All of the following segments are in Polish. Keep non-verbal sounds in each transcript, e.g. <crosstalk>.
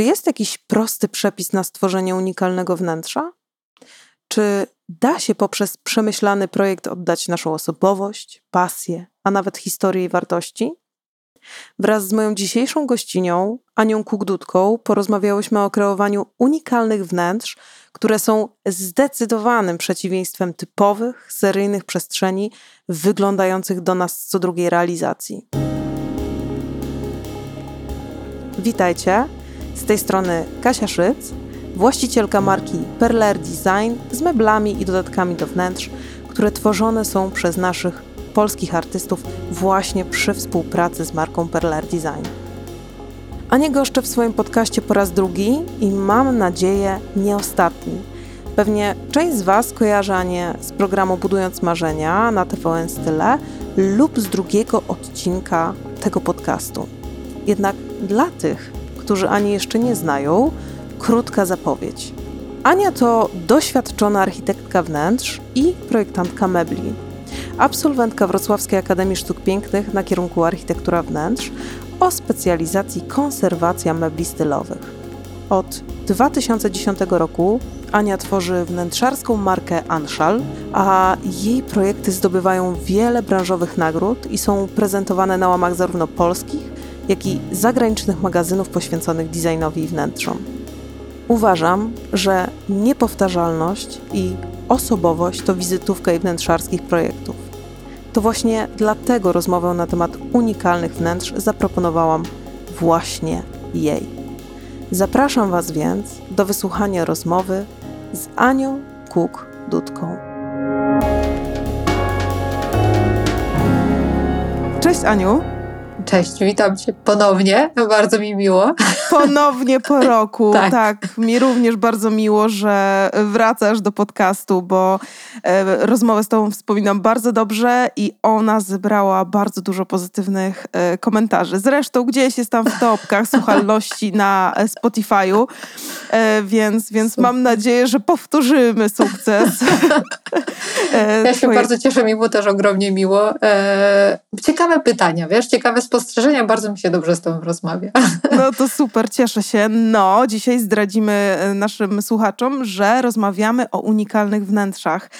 Czy jest jakiś prosty przepis na stworzenie unikalnego wnętrza? Czy da się poprzez przemyślany projekt oddać naszą osobowość, pasję, a nawet historię i wartości? Wraz z moją dzisiejszą gościnią, Anią Kugdutką, porozmawiałyśmy o kreowaniu unikalnych wnętrz, które są zdecydowanym przeciwieństwem typowych, seryjnych przestrzeni wyglądających do nas co drugiej realizacji. Witajcie, z tej strony Kasia Szyc, właścicielka marki Perler Design z meblami i dodatkami do wnętrz, które tworzone są przez naszych polskich artystów właśnie przy współpracy z marką Perler Design. Anię goszczę w swoim podcaście po raz drugi i mam nadzieję nie ostatni. Pewnie część z Was kojarzy Anię z programu Budując Marzenia na TVN Style lub z drugiego odcinka tego podcastu. Jednak dla tych, którzy Ani jeszcze nie znają, krótka zapowiedź. Ania to doświadczona architektka wnętrz i projektantka mebli. Absolwentka Wrocławskiej Akademii Sztuk Pięknych na kierunku architektura wnętrz o specjalizacji konserwacja mebli stylowych. Od 2010 roku Ania tworzy wnętrzarską markę Anshal, a jej projekty zdobywają wiele branżowych nagród i są prezentowane na łamach zarówno polskich, jak i zagranicznych magazynów poświęconych designowi i wnętrzom. Uważam, że niepowtarzalność i osobowość to wizytówka jej wnętrzarskich projektów. To właśnie dlatego rozmowę na temat unikalnych wnętrz zaproponowałam właśnie jej. Zapraszam Was więc do wysłuchania rozmowy z Anią Kuk-Dudką. Cześć Aniu. Cześć, witam Cię ponownie. Bardzo mi miło. Ponownie po <laughs> roku. tak. tak. Mi również bardzo miło, że wracasz do podcastu, bo e, rozmowę z Tobą wspominam bardzo dobrze i ona zebrała bardzo dużo pozytywnych e, komentarzy. Zresztą gdzieś jest tam w topkach słuchalności na Spotify'u, e, więc, więc mam nadzieję, że powtórzymy sukces. <laughs> E, ja się twoje... bardzo cieszę, mi było też ogromnie miło. E, ciekawe pytania, wiesz, ciekawe spostrzeżenia, bardzo mi się dobrze z Tobą rozmawia. <laughs> No to super, cieszę się. No, dzisiaj zdradzimy e, naszym słuchaczom, że rozmawiamy o unikalnych wnętrzach.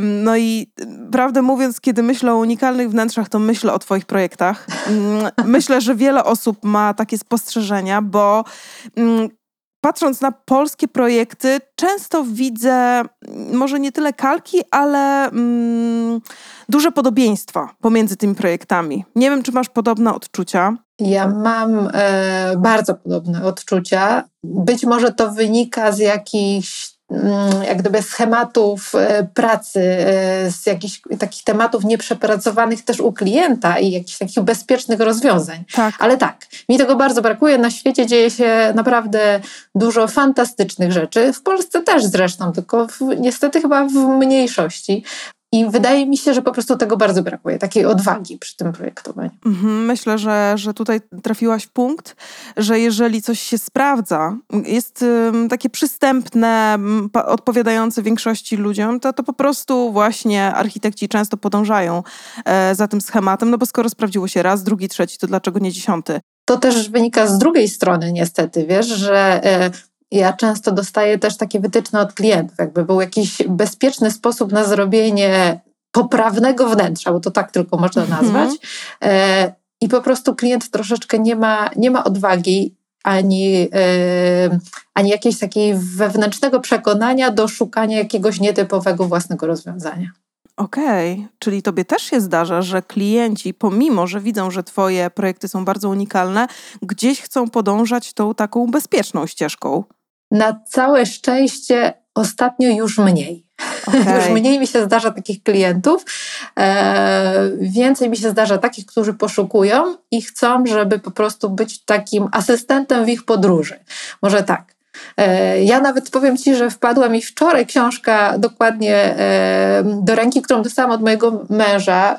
No i prawdę mówiąc, kiedy myślę o unikalnych wnętrzach, to myślę o Twoich projektach. Mm, myślę, że wiele osób ma takie spostrzeżenia, bo mm, patrząc na polskie projekty, często widzę mm, może nie tyle kalki, ale mm, duże podobieństwa pomiędzy tymi projektami. Nie wiem, czy masz podobne odczucia. Ja mam e, bardzo podobne odczucia. Być może to wynika z jakichś jak gdyby schematów e, pracy, e, z jakichś takich tematów nieprzepracowanych też u klienta i jakichś takich bezpiecznych rozwiązań. Tak. Ale tak, mi tego bardzo brakuje. Na świecie dzieje się naprawdę dużo fantastycznych rzeczy. W Polsce też zresztą, tylko w, niestety chyba w mniejszości. I wydaje mi się, że po prostu tego bardzo brakuje, takiej odwagi przy tym projektowaniu. Mhm, myślę, że, że tutaj trafiłaś w punkt, że jeżeli coś się sprawdza, jest takie przystępne, odpowiadające większości ludziom, to, to po prostu właśnie architekci często podążają e, za tym schematem, no bo skoro sprawdziło się raz, drugi, trzeci, to dlaczego nie dziesiąty? To też wynika z drugiej strony, niestety, wiesz, że e, ja często dostaję też takie wytyczne od klientów, jakby był jakiś bezpieczny sposób na zrobienie poprawnego wnętrza, bo to tak tylko można mhm. nazwać. E, I po prostu klient troszeczkę nie ma, nie ma odwagi ani, e, ani jakiejś takiej wewnętrznego przekonania do szukania jakiegoś nietypowego własnego rozwiązania. Okej, okay. czyli tobie też się zdarza, że klienci, pomimo że widzą, że twoje projekty są bardzo unikalne, gdzieś chcą podążać tą taką bezpieczną ścieżką. Na całe szczęście ostatnio już mniej. Okay. <laughs> Już mniej mi się zdarza takich klientów. E, więcej mi się zdarza takich, którzy poszukują i chcą, żeby po prostu być takim asystentem w ich podróży. Może tak. E, ja nawet powiem Ci, że wpadła mi wczoraj książka dokładnie e, do ręki, którą dostałam od mojego męża,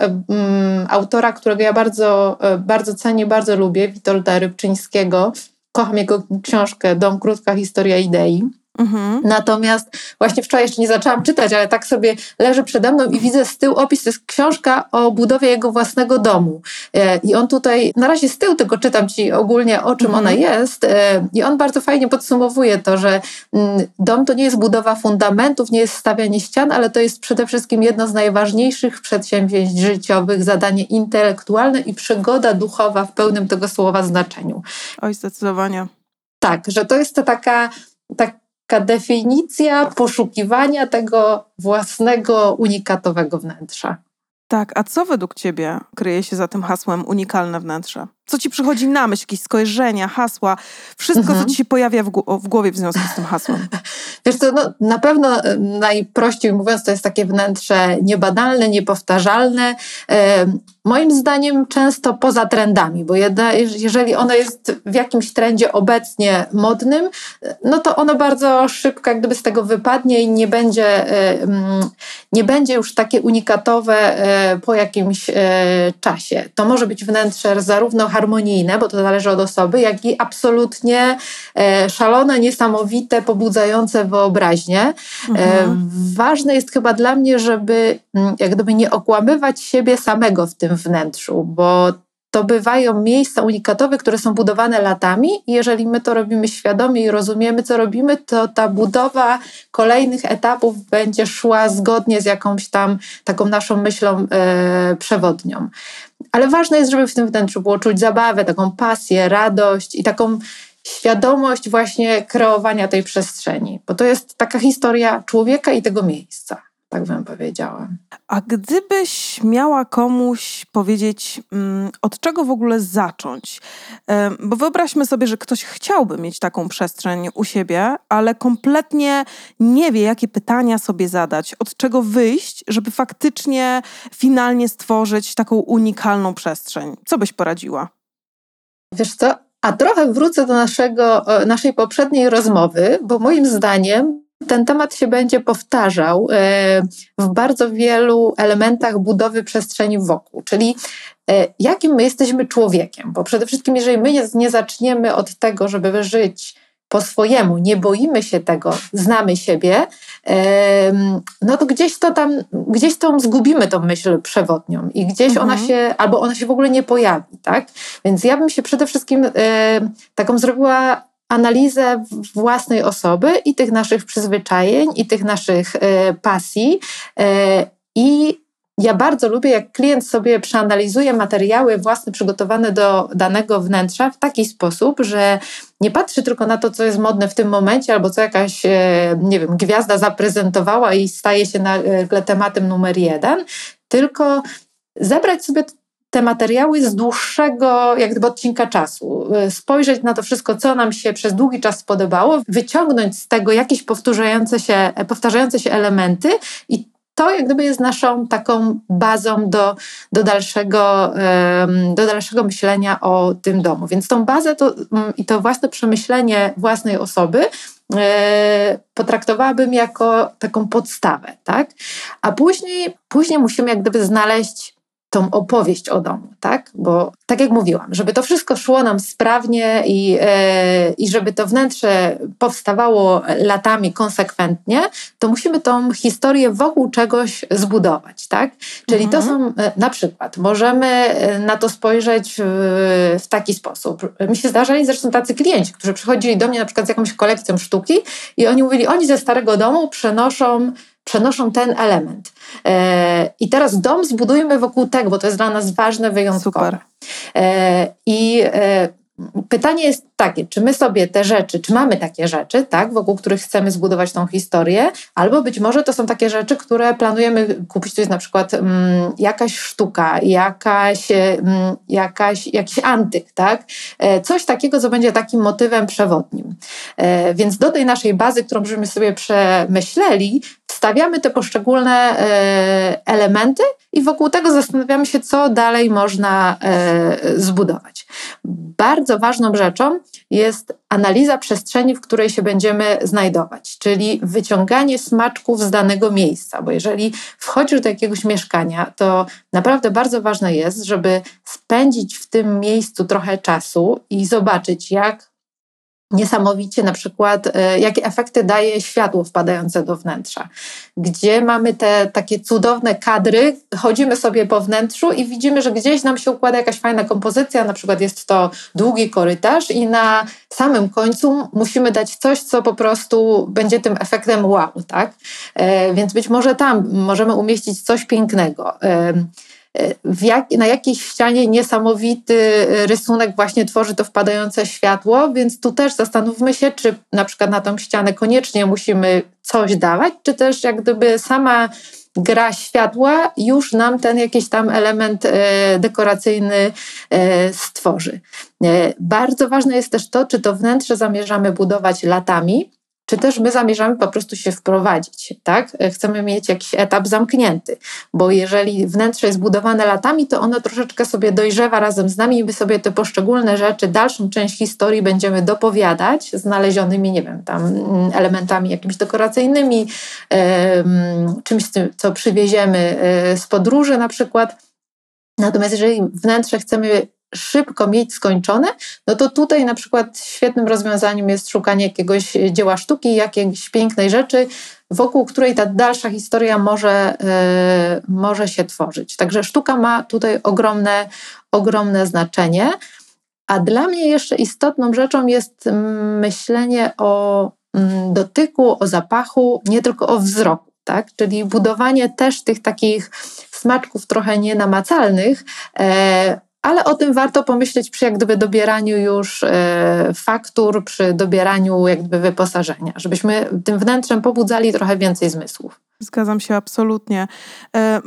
autora, którego ja bardzo, e, bardzo cenię, bardzo lubię, Witolda Rybczyńskiego kocham jego książkę Dom, krótka historia idei. Mhm. Natomiast właśnie wczoraj jeszcze nie zaczęłam czytać, ale tak sobie leży przede mną i widzę z tyłu opis, to jest książka o budowie jego własnego domu. E, I on tutaj, na razie z tyłu tylko czytam Ci ogólnie o czym mhm. ona jest e, i on bardzo fajnie podsumowuje to, że mm, dom to nie jest budowa fundamentów, nie jest stawianie ścian, ale to jest przede wszystkim jedno z najważniejszych przedsięwzięć życiowych, zadanie intelektualne i przygoda duchowa w pełnym tego słowa znaczeniu. Oj, zdecydowanie. Tak, że to jest to taka, taka definicja poszukiwania tego własnego, unikatowego wnętrza. Tak, a co według Ciebie kryje się za tym hasłem unikalne wnętrze? Co Ci przychodzi na myśl? Jakieś skojarzenia, hasła, wszystko, mhm. co Ci się pojawia w, w, głowie w związku z tym hasłem? <laughs> Wiesz co, no, na pewno e, najprościej mówiąc to jest takie wnętrze niebadalne, niepowtarzalne. Moim zdaniem często poza trendami, bo jedna, jeżeli ono jest w jakimś trendzie obecnie modnym, no to ono bardzo szybko jak gdyby z tego wypadnie i nie będzie, e, nie będzie już takie unikatowe e, po jakimś czasie. To może być wnętrze zarówno harmonijne, bo to zależy od osoby, jak i absolutnie e, szalone, niesamowite, pobudzające wyobraźnię. Mhm. Ważne jest chyba dla mnie, żeby mm, jak gdyby nie okłamywać siebie samego w tym wnętrzu, bo to bywają miejsca unikatowe, które są budowane latami i jeżeli my to robimy świadomie i rozumiemy, co robimy, to ta budowa kolejnych etapów będzie szła zgodnie z jakąś tam taką naszą myślą e, przewodnią. Ale ważne jest, żeby w tym wnętrzu było czuć zabawę, taką pasję, radość i taką świadomość właśnie kreowania tej przestrzeni, bo to jest taka historia człowieka i tego miejsca tak bym powiedziała. A gdybyś miała komuś powiedzieć, mm, od czego w ogóle zacząć? Bo wyobraźmy sobie, że ktoś chciałby mieć taką przestrzeń u siebie, ale kompletnie nie wie, jakie pytania sobie zadać, od czego wyjść, żeby faktycznie finalnie stworzyć taką unikalną przestrzeń. Co byś poradziła? Wiesz co? A trochę wrócę do naszego, naszej poprzedniej rozmowy, bo moim zdaniem ten temat się będzie powtarzał e, w bardzo wielu elementach budowy przestrzeni wokół, czyli e, jakim my jesteśmy człowiekiem, bo przede wszystkim, jeżeli my nie zaczniemy od tego, żeby żyć po swojemu, nie boimy się tego, znamy siebie, no to gdzieś to tam, gdzieś tą zgubimy tą myśl przewodnią i gdzieś mhm. ona się, albo ona się w ogóle nie pojawi, tak? Więc ja bym się przede wszystkim taką zrobiła analizę własnej osoby i tych naszych przyzwyczajeń, i tych naszych e, pasji. E, I ja bardzo lubię, jak klient sobie przeanalizuje materiały własne przygotowane do danego wnętrza w taki sposób, że nie patrzy tylko na to, co jest modne w tym momencie, albo co jakaś, e, nie wiem, gwiazda zaprezentowała i staje się nagle tematem numer jeden, tylko zebrać sobie te materiały z dłuższego, jak gdyby odcinka czasu, y, spojrzeć na to wszystko, co nam się przez długi czas spodobało, wyciągnąć z tego jakieś powtarzające się, powtarzające się elementy i to jak gdyby jest naszą taką bazą do, do, dalszego, do dalszego myślenia o tym domu. Więc tą bazę to, mm, i to własne przemyślenie własnej osoby e, potraktowałabym jako taką podstawę, tak? A później, później musimy jak gdyby znaleźć tą opowieść o domu, tak? Bo tak jak mówiłam, żeby to wszystko szło nam sprawnie i, e, i żeby to wnętrze powstawało latami konsekwentnie, to musimy tą historię wokół czegoś zbudować, tak? Czyli mhm. to są e, na przykład, możemy e, na to spojrzeć w, w taki sposób. Mi się zdarzali zresztą tacy klienci, którzy przychodzili do mnie na przykład z jakąś kolekcją sztuki i oni mówili, oni ze starego domu przenoszą przenoszą ten element. E, I teraz dom zbudujmy wokół tego, bo to jest dla nas ważne, wyjątkowe. Super. E, I e, Pytanie jest takie, czy my sobie te rzeczy, czy mamy takie rzeczy, tak, wokół których chcemy zbudować tą historię, albo być może to są takie rzeczy, które planujemy kupić, to jest na przykład mm, jakaś sztuka, jakaś, mm, jakaś, jakiś antyk, tak, coś takiego, co będzie takim motywem przewodnim. E, więc do tej naszej bazy, którą żeśmy sobie przemyśleli, wstawiamy te poszczególne e, elementy i wokół tego zastanawiamy się, co dalej można zbudować. Bardzo ważną rzeczą jest analiza przestrzeni, w której się będziemy znajdować, czyli wyciąganie smaczków z danego miejsca, bo jeżeli wchodzisz do jakiegoś mieszkania, to naprawdę bardzo ważne jest, żeby spędzić w tym miejscu trochę czasu i zobaczyć, jak niesamowicie na przykład, e, jakie efekty daje światło wpadające do wnętrza. Gdzie mamy te takie cudowne kadry, chodzimy sobie po wnętrzu i widzimy, że gdzieś nam się układa jakaś fajna kompozycja, na przykład jest to długi korytarz i na samym końcu musimy dać coś, co po prostu będzie tym efektem wow, tak? E, więc być może tam możemy umieścić coś pięknego. E, jak, na jakiejś ścianie niesamowity rysunek właśnie tworzy to wpadające światło, więc tu też zastanówmy się, czy na przykład na tą ścianę koniecznie musimy coś dawać, czy też jak gdyby sama gra światła już nam ten jakiś tam element e, dekoracyjny stworzy. Bardzo ważne jest też to, czy to wnętrze zamierzamy budować latami, czy też my zamierzamy po prostu się wprowadzić, tak? Chcemy mieć jakiś etap zamknięty, bo jeżeli wnętrze jest budowane latami, to ono troszeczkę sobie dojrzewa razem z nami i my sobie te poszczególne rzeczy, dalszą część historii będziemy dopowiadać znalezionymi, nie wiem, tam mm, elementami jakimiś dekoracyjnymi, czymś, co przywieziemy e, z podróży na przykład. Natomiast jeżeli wnętrze chcemy szybko mieć skończone, no to tutaj na przykład świetnym rozwiązaniem jest szukanie jakiegoś dzieła sztuki, jakiejś pięknej rzeczy, wokół której ta dalsza historia może, yy, może się tworzyć. Także sztuka ma tutaj ogromne, ogromne znaczenie. A dla mnie jeszcze istotną rzeczą jest myślenie o mm, dotyku, o zapachu, nie tylko o wzroku. Tak? Czyli budowanie też tych takich smaczków trochę nienamacalnych, e, ale o tym warto pomyśleć przy jak gdyby dobieraniu już e, faktur, przy dobieraniu jak gdyby wyposażenia, żebyśmy tym wnętrzem pobudzali trochę więcej zmysłów. Zgadzam się absolutnie. E,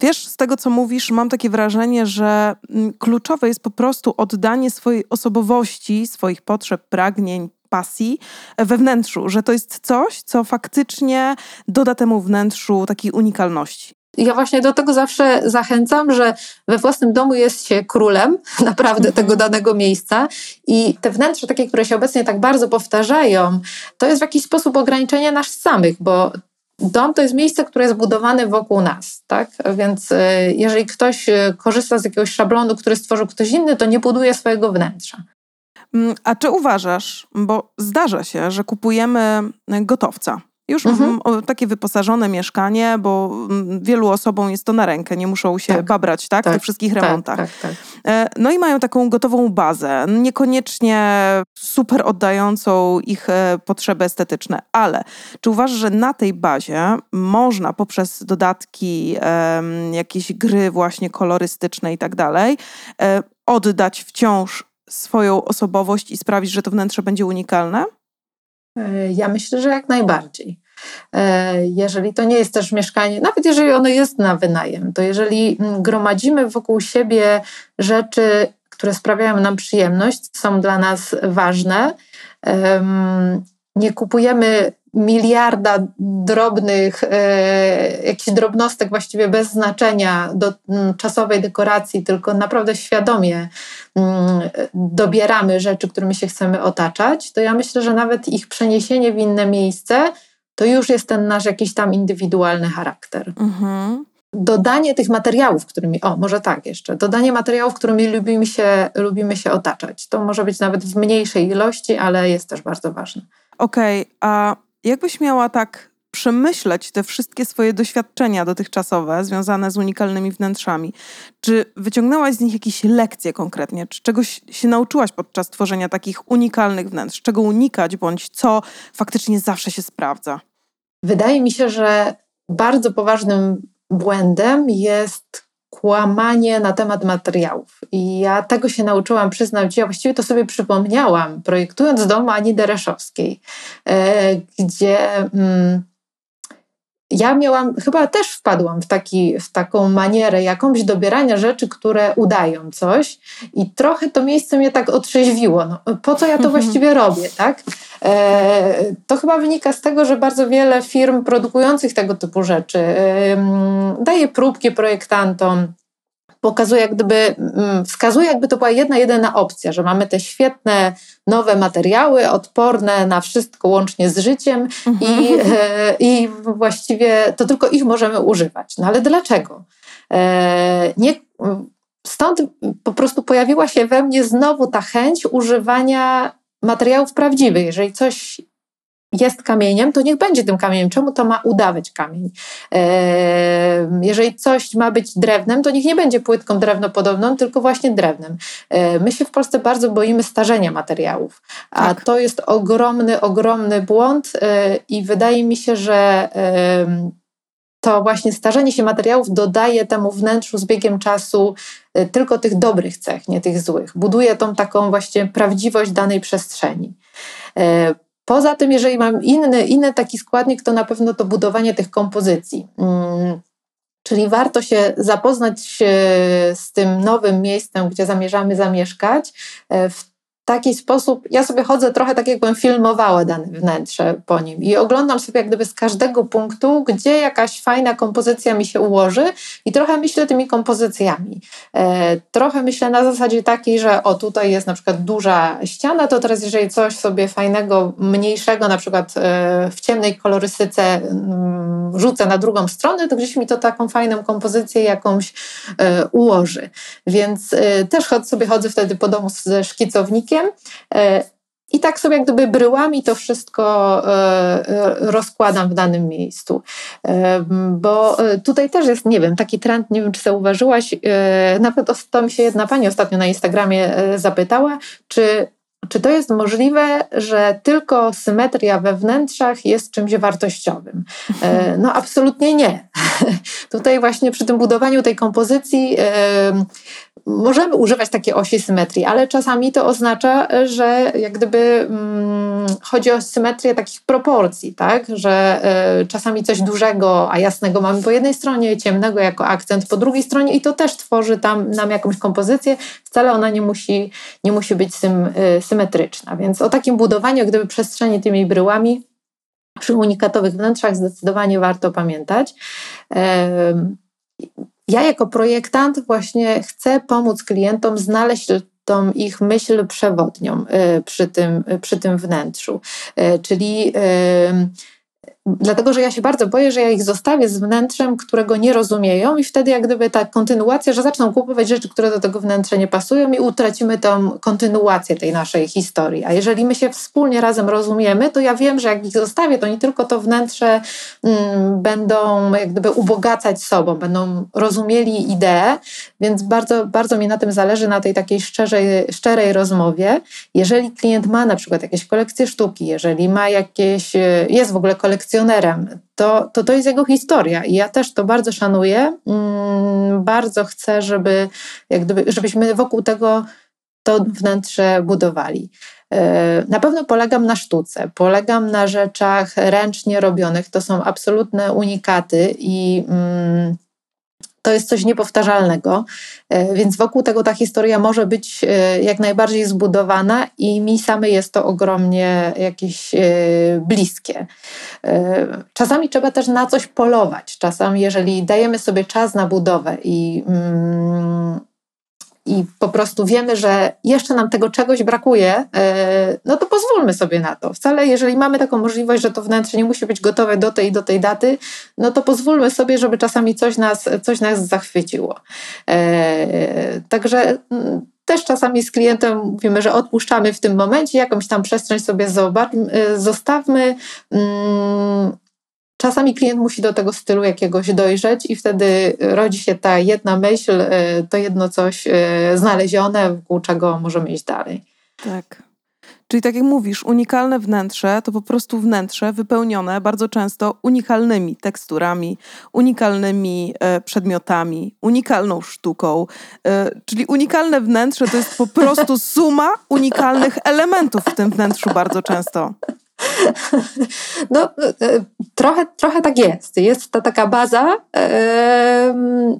wiesz, z tego co mówisz, mam takie wrażenie, że kluczowe jest po prostu oddanie swojej osobowości, swoich potrzeb, pragnień, pasji we wnętrzu, że to jest coś, co faktycznie doda temu wnętrzu takiej unikalności. Ja właśnie do tego zawsze zachęcam, że we własnym domu jest się królem <laughs> naprawdę tego mhm. danego miejsca i te wnętrze takie, które się obecnie tak bardzo powtarzają, to jest w jakiś sposób ograniczenie nas samych, bo Dom to jest miejsce, które jest budowane wokół nas, tak? Więc e, jeżeli ktoś e, korzysta z jakiegoś szablonu, który stworzył ktoś inny, to nie buduje swojego wnętrza. Mm, a czy uważasz, bo zdarza się, że kupujemy gotowca, już mhm. takie wyposażone mieszkanie, bo mm, wielu osobom jest to na rękę, nie muszą się tak. babrać tak, tak, w tych wszystkich tak, remontach. Tak, tak, e, no i mają taką gotową bazę, niekoniecznie super oddającą ich e, potrzeby estetyczne, ale czy uważasz, że na tej bazie można poprzez dodatki, jakieś gry właśnie kolorystyczne i tak dalej, e, oddać wciąż swoją osobowość i sprawić, że to wnętrze będzie unikalne? E, ja myślę, że jak najbardziej. E, jeżeli to nie jest też mieszkanie, nawet jeżeli ono jest na wynajem, to jeżeli mm, gromadzimy wokół siebie rzeczy, które sprawiają nam przyjemność, są dla nas ważne, nie kupujemy miliarda drobnych, e, jakichś drobnostek właściwie bez znaczenia do czasowej dekoracji, tylko naprawdę świadomie dobieramy rzeczy, którymi się chcemy otaczać, to ja myślę, że nawet ich przeniesienie w inne miejsce to już jest ten nasz jakiś tam indywidualny charakter. Mhm dodanie tych materiałów, którymi, o może tak jeszcze, dodanie materiałów, którymi lubimy się, lubimy się otaczać. To może być nawet w mniejszej ilości, ale jest też bardzo ważne. Okej, okay, a jakbyś miała tak przemyśleć te wszystkie swoje doświadczenia dotychczasowe związane z unikalnymi wnętrzami? Czy wyciągnęłaś z nich jakieś lekcje konkretnie? Czy czegoś się nauczyłaś podczas tworzenia takich unikalnych wnętrz? Czego unikać, bądź co faktycznie zawsze się sprawdza? Wydaje mi się, że bardzo poważnym błędem jest kłamanie na temat materiałów. I ja tego się nauczyłam, przyznam Ci, ja właściwie to sobie przypomniałam, projektując dom Ani Dereszowskiej, e, gdzie mm, ja miałam, chyba też wpadłam w, taki, w taką manierę jakąś dobierania rzeczy, które udają coś i trochę to miejsce mnie tak otrzeźwiło. No, po co ja to właściwie robię, tak? E, to chyba wynika z tego, że bardzo wiele firm produkujących tego typu rzeczy e, daje próbki projektantom, pokazuje, jak gdyby, mm, wskazuje, jakby to była jedna, jedyna opcja, że mamy te świetne, nowe materiały, odporne na wszystko łącznie z życiem mhm. i, <laughs> e, i właściwie to tylko ich możemy używać. No ale dlaczego? E, nie, stąd po prostu pojawiła się we mnie znowu ta chęć używania materiałów prawdziwych. Jeżeli coś jest kamieniem, to niech będzie tym kamieniem. Czemu to ma udawać kamień? Jeżeli coś ma być drewnem, to niech nie będzie płytką drewnopodobną, tylko właśnie drewnem. My się w Polsce bardzo boimy starzenia materiałów, a tak. to jest ogromny, ogromny błąd e, i wydaje mi się, że to właśnie starzenie się materiałów dodaje temu wnętrzu z biegiem czasu e, tylko tych dobrych cech, nie tych złych. Buduje tą taką właśnie prawdziwość danej przestrzeni. Poza tym, jeżeli mam inny, inny taki składnik, to na pewno to budowanie tych kompozycji. Mm, czyli warto się zapoznać z tym nowym miejscem, gdzie zamierzamy zamieszkać, e, w taki sposób, ja sobie chodzę trochę tak, jakbym filmowała dane wnętrze po nim i oglądam sobie jak gdyby z każdego punktu, gdzie jakaś fajna kompozycja mi się ułoży i trochę myślę tymi kompozycjami. E, trochę myślę na zasadzie takiej, że o tutaj jest na przykład duża ściana, to teraz jeżeli coś sobie fajnego, mniejszego, na przykład e, w ciemnej kolorystyce mm, rzucę na drugą stronę, to gdzieś mi to taką fajną kompozycję jakąś e, ułoży. Więc e, też chod, sobie chodzę wtedy po domu ze szkicownikiem, E, I tak sobie jak gdyby bryłami to wszystko e, e, rozkładam w danym miejscu. Bo tutaj też jest, nie wiem, taki trend, nie wiem czy zauważyłaś, nawet to mi się jedna pani ostatnio na Instagramie zapytała, czy czy to jest możliwe, że tylko symetria we wnętrzach jest czymś wartościowym? No, absolutnie nie. <laughs> Tutaj, właśnie przy tym budowaniu tej kompozycji, możemy używać takiej osi symetrii, ale czasami to oznacza, że jak gdyby hmm, chodzi o symetrię takich proporcji, tak? że y, czasami coś dużego, a jasnego mamy po jednej stronie, ciemnego jako akcent po drugiej stronie i to też tworzy tam nam jakąś kompozycję. Wcale ona nie musi, nie musi być sym, y, symetryczna. Więc o takim budowaniu, jak gdyby przestrzeni tymi bryłami przy unikatowych wnętrzach zdecydowanie warto pamiętać. Ja jako projektant właśnie chcę pomóc klientom znaleźć tą ich myśl przewodnią y, przy tym, przy tym wnętrzu. Y, czyli Dlatego, że ja się bardzo boję, że ja ich zostawię z wnętrzem, którego nie rozumieją, i wtedy, jak gdyby ta kontynuacja, że zaczną kupować rzeczy, które do tego wnętrza nie pasują, i utracimy tą kontynuację tej naszej historii. A jeżeli my się wspólnie razem rozumiemy, to ja wiem, że jak ich zostawię, to nie tylko to wnętrze mm, będą jak gdyby ubogacać sobą, będą rozumieli ideę, więc bardzo, bardzo mi na tym zależy, na tej takiej szczerej, szczerej rozmowie. Jeżeli klient ma na przykład jakieś kolekcje sztuki, jeżeli ma jakieś, jest w ogóle kolekcja to, to to jest jego historia i ja też to bardzo szanuję. Mm, bardzo chcę, żeby, jak gdyby, żebyśmy wokół tego to wnętrze budowali. E, na pewno polegam na sztuce, polegam na rzeczach ręcznie robionych. To są absolutne unikaty i mm, to jest coś niepowtarzalnego, e, więc wokół tego ta historia może być e, jak najbardziej zbudowana i mi samej jest to ogromnie jakieś e, bliskie. Czasami trzeba też na coś polować. Czasami, jeżeli dajemy sobie czas na budowę i mm, i po prostu wiemy, że jeszcze nam tego czegoś brakuje, e, no to pozwólmy sobie na to. Wcale, jeżeli mamy taką możliwość, że to wnętrze nie musi być gotowe do tej do tej daty, no to pozwólmy sobie, żeby czasami coś nas, coś nas zachwyciło. E, także mm, też czasami z klientem mówimy, że odpuszczamy w tym momencie, jakąś tam przestrzeń sobie e, zostawmy. Czasami klient musi do tego stylu jakiegoś dojrzeć i wtedy rodzi się ta jedna myśl, e, to jedno coś e, znalezione, wokół czego możemy iść dalej. Tak. Czyli tak jak mówisz, unikalne wnętrze to po prostu wnętrze wypełnione bardzo często unikalnymi teksturami, unikalnymi e, przedmiotami, unikalną sztuką. czyli unikalne wnętrze to jest po prostu suma unikalnych elementów w tym wnętrzu bardzo często. <laughs> No, e, trochę, trochę tak jest. Jest ta taka baza e,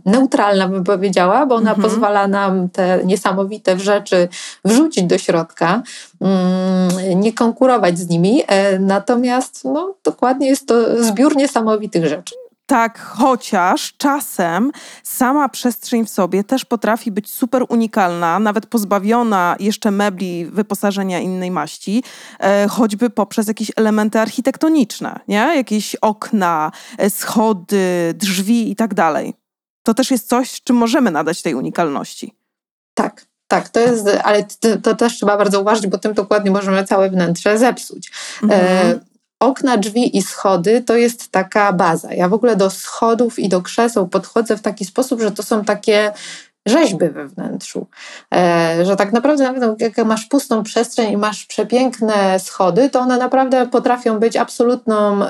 neutralna, bym powiedziała, bo ona mhm. pozwala nam te niesamowite rzeczy wrzucić do środka, mm, nie konkurować z nimi. E, natomiast no, dokładnie jest to zbiór niesamowitych rzeczy. Tak, chociaż czasem sama przestrzeń w sobie też potrafi być super unikalna, nawet pozbawiona jeszcze mebli, wyposażenia innej maści, e, choćby poprzez jakieś elementy architektoniczne, nie? jakieś okna, e, schody, drzwi i tak dalej. To też jest coś, czym możemy nadać tej unikalności. Tak, tak, to jest, ale to, to, też trzeba bardzo uważać, bo tym dokładnie możemy całe wnętrze zepsuć. Mhm. E, okna, drzwi i schody to jest taka baza. Ja w ogóle do schodów i do krzeseł podchodzę w taki sposób, że to są takie rzeźby we wnętrzu. E, że tak naprawdę nawet jak masz pustą przestrzeń i masz przepiękne schody, to one naprawdę potrafią być absolutną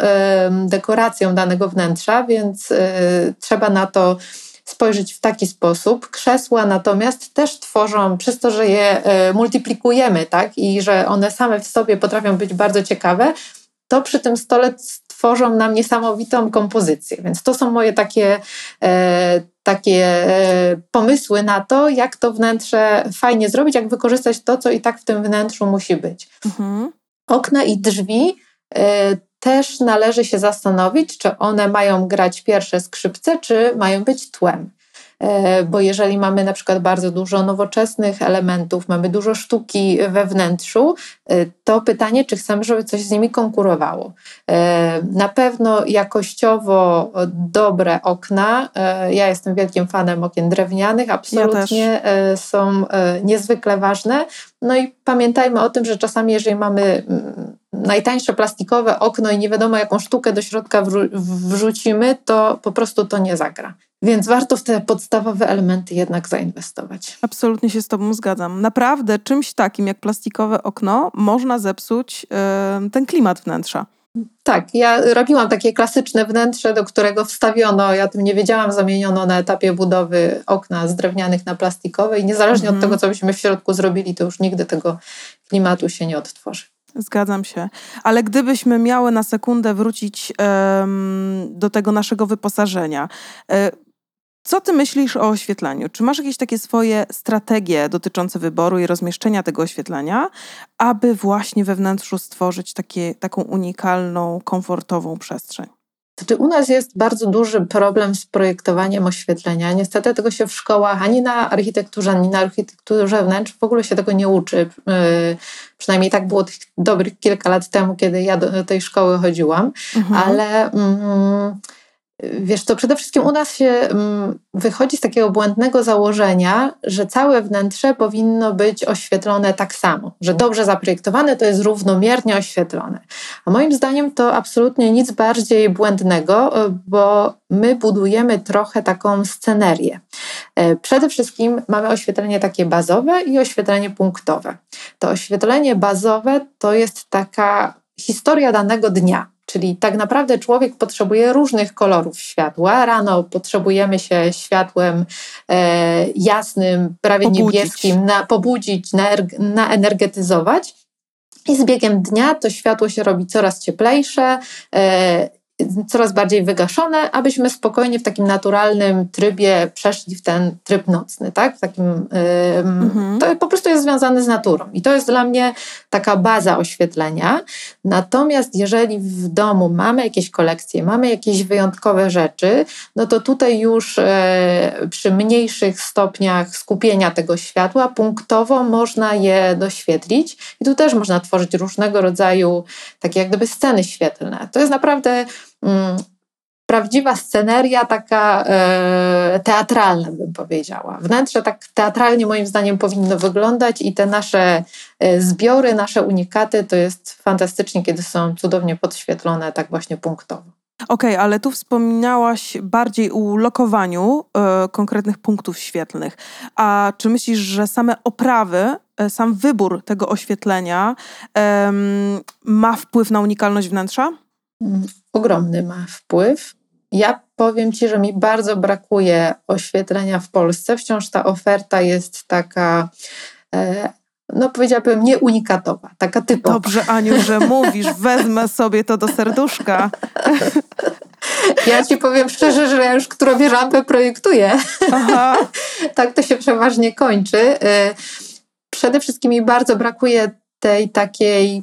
dekoracją danego wnętrza, więc e, trzeba na to spojrzeć w taki sposób. Krzesła natomiast też tworzą, przez to, że je e, multiplikujemy, tak, i że one same w sobie potrafią być bardzo ciekawe, to przy tym stole tworzą nam niesamowitą kompozycję. Więc to są moje takie, e, takie e, pomysły na to, jak to wnętrze fajnie zrobić, jak wykorzystać to, co i tak w tym wnętrzu musi być. Mhm. Okna i drzwi e, też należy się zastanowić, czy one mają grać pierwsze skrzypce, czy mają być tłem. E, bo jeżeli mamy na przykład bardzo dużo nowoczesnych elementów, mamy dużo sztuki we wnętrzu, to pytanie, czy chcemy, żeby coś z nimi konkurowało. E, na pewno jakościowo dobre okna, ja jestem wielkim fanem okien drewnianych, absolutnie ja są niezwykle ważne. No i pamiętajmy o tym, że czasami, jeżeli mamy mm, najtańsze plastikowe okno i nie wiadomo, jaką sztukę do środka wrzucimy, to po prostu to nie zagra. Więc warto w te podstawowe elementy jednak zainwestować. Absolutnie się z Tobą zgadzam. Naprawdę czymś takim jak plastikowe okno można zepsuć ten klimat wnętrza. Tak, ja robiłam takie klasyczne wnętrze, do którego wstawiono, ja tym nie wiedziałam, zamieniono na etapie budowy okna z drewnianych na plastikowe i niezależnie od mhm. tego, co byśmy w środku zrobili, to już nigdy tego klimatu się nie odtworzy. Zgadzam się. Ale gdybyśmy miały na sekundę wrócić um, do tego naszego wyposażenia, e, co ty myślisz o oświetlaniu? Czy masz jakieś takie swoje strategie dotyczące wyboru i rozmieszczenia tego oświetlenia, aby właśnie we wnętrzu stworzyć takie, taką unikalną, komfortową przestrzeń? Znaczy, u nas jest bardzo duży problem z projektowaniem oświetlenia. Niestety tego się w szkołach ani na architekturze, ani na architekturze wnętrz w ogóle się tego nie uczy. Yy, przynajmniej tak było tych dobrych kilka lat temu, kiedy ja do tej szkoły chodziłam, mhm. ale. Yy, Wiesz, to przede wszystkim u nas się mm, wychodzi z takiego błędnego założenia, że całe wnętrze powinno być oświetlone tak samo, że dobrze zaprojektowane to jest równomiernie oświetlone. A moim zdaniem to absolutnie nic bardziej błędnego, e, bo my budujemy trochę taką scenerię. E, przede wszystkim mamy oświetlenie takie bazowe i oświetlenie punktowe. To oświetlenie bazowe to jest taka historia danego dnia. Czyli tak naprawdę człowiek potrzebuje różnych kolorów światła. Rano potrzebujemy się światłem e, jasnym, prawie pobudzić. niebieskim, na, pobudzić, naenergetyzować. I z biegiem dnia to światło się robi coraz cieplejsze, e, coraz bardziej wygaszone, abyśmy spokojnie w takim naturalnym trybie przeszli w ten tryb nocny, tak? W takim, mhm. To po prostu jest związane z naturą i to jest dla mnie taka baza oświetlenia. Natomiast jeżeli w domu mamy jakieś kolekcje, mamy jakieś wyjątkowe rzeczy, no to tutaj już e, przy mniejszych stopniach skupienia tego światła punktowo można je doświetlić i tu też można tworzyć różnego rodzaju takie jak gdyby sceny świetlne. To jest naprawdę prawdziwa sceneria, taka e, teatralna, bym powiedziała. Wnętrze tak teatralnie, moim zdaniem, powinno wyglądać, i te nasze e, zbiory, nasze unikaty to jest fantastycznie, kiedy są cudownie podświetlone, tak właśnie punktowo. Okej, okay, ale tu wspominałaś bardziej o lokowaniu e, konkretnych punktów świetlnych. A czy myślisz, że same oprawy, e, sam wybór tego oświetlenia e, ma wpływ na unikalność wnętrza? Ogromny ma wpływ. Ja powiem Ci, że mi bardzo brakuje oświetlenia w Polsce. Wciąż ta oferta jest taka, e, no powiedziałabym, nie unikatowa, taka typowa. Dobrze, Aniu, że mówisz, <laughs> wezmę sobie to do serduszka. Ja Ci powiem szczerze, że ja już którą rampę projektuję. Aha. <laughs> tak to się przeważnie kończy. E, przede wszystkim mi bardzo brakuje tej takiej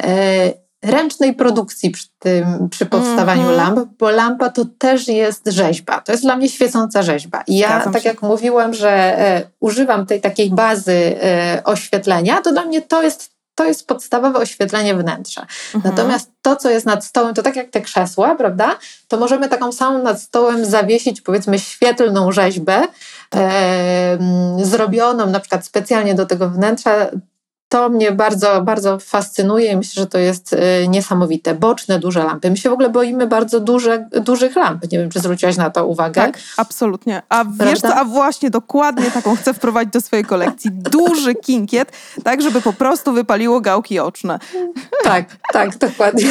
e, ręcznej produkcji przy, tym, przy powstawaniu mm -hmm. lamp, bo lampa to też jest rzeźba. To jest dla mnie świecąca rzeźba. I ja, Zgadzam tak się. jak mówiłam, że e, używam tej takiej bazy e, oświetlenia, to dla mnie to jest to jest podstawowe oświetlenie wnętrza. Mhm. Natomiast to, co jest nad stołem, to tak jak te krzesła, prawda? To możemy taką samą nad stołem zawiesić, powiedzmy, świetlną rzeźbę, e, zrobioną na przykład specjalnie do tego wnętrza, to mnie bardzo, bardzo fascynuje i myślę, że to jest y, niesamowite. Boczne, duże lampy. My się w ogóle boimy bardzo duże, dużych lamp. Nie wiem, czy zwróciłaś na to uwagę. Tak, absolutnie. A wiesz co, a właśnie dokładnie taką chcę wprowadzić do swojej kolekcji. Duży kinkiet, tak żeby po prostu wypaliło gałki oczne. Tak, tak, dokładnie.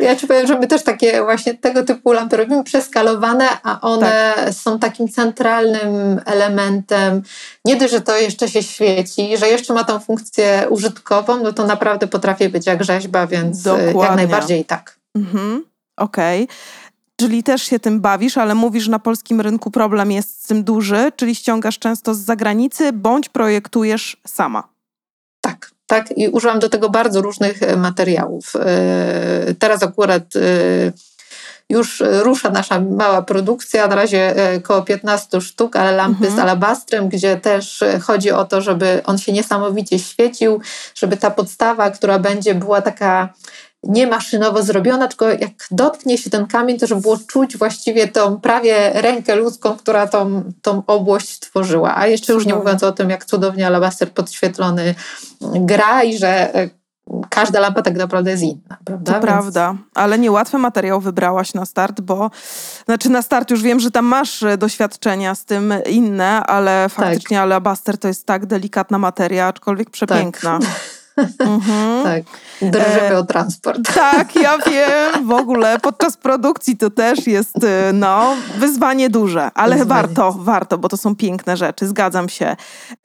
Ja ci powiem, że my też takie właśnie tego typu lampy robimy przeskalowane, a one tak. są takim centralnym elementem. Nie dość, że to jeszcze się świeci, że jeszcze ma tą funkcję funkcję użytkową, no to naprawdę potrafi być jak rzeźba, więc y, Dokładnie. jak najbardziej tak. Mhm. Okej. Okay. Czyli też się tym bawisz, ale mówisz, że na polskim rynku problem jest z tym duży, czyli ściągasz często z zagranicy bądź projektujesz sama. Tak, tak. I używam do tego bardzo różnych e, materiałów. E, teraz akurat e, już rusza nasza mała produkcja, na razie około 15 sztuk, ale lampy mhm. z alabastrem, gdzie też chodzi o to, żeby on się niesamowicie świecił, żeby ta podstawa, która będzie była taka nie maszynowo zrobiona, tylko jak dotknie się ten kamień, to żeby było czuć właściwie tą prawie rękę ludzką, która tą, tą obłość tworzyła. A jeszcze już nie mówiąc o tym, jak cudownie alabaster podświetlony gra i że każda lampa tak naprawdę jest inna, prawda? To Więc... prawda, ale niełatwy materiał wybrałaś na start, bo znaczy na start już wiem, że tam masz e, doświadczenia z tym inne, ale tak. faktycznie tak. alabaster to jest tak delikatna materia, aczkolwiek przepiękna. Tak. <laughs> Mhm. <laughs> Tak, drżymy e, o transport. Tak, ja wiem, w ogóle podczas produkcji to też jest e, no, wyzwanie duże, ale wyzwanie. warto, warto, bo to są piękne rzeczy, zgadzam się.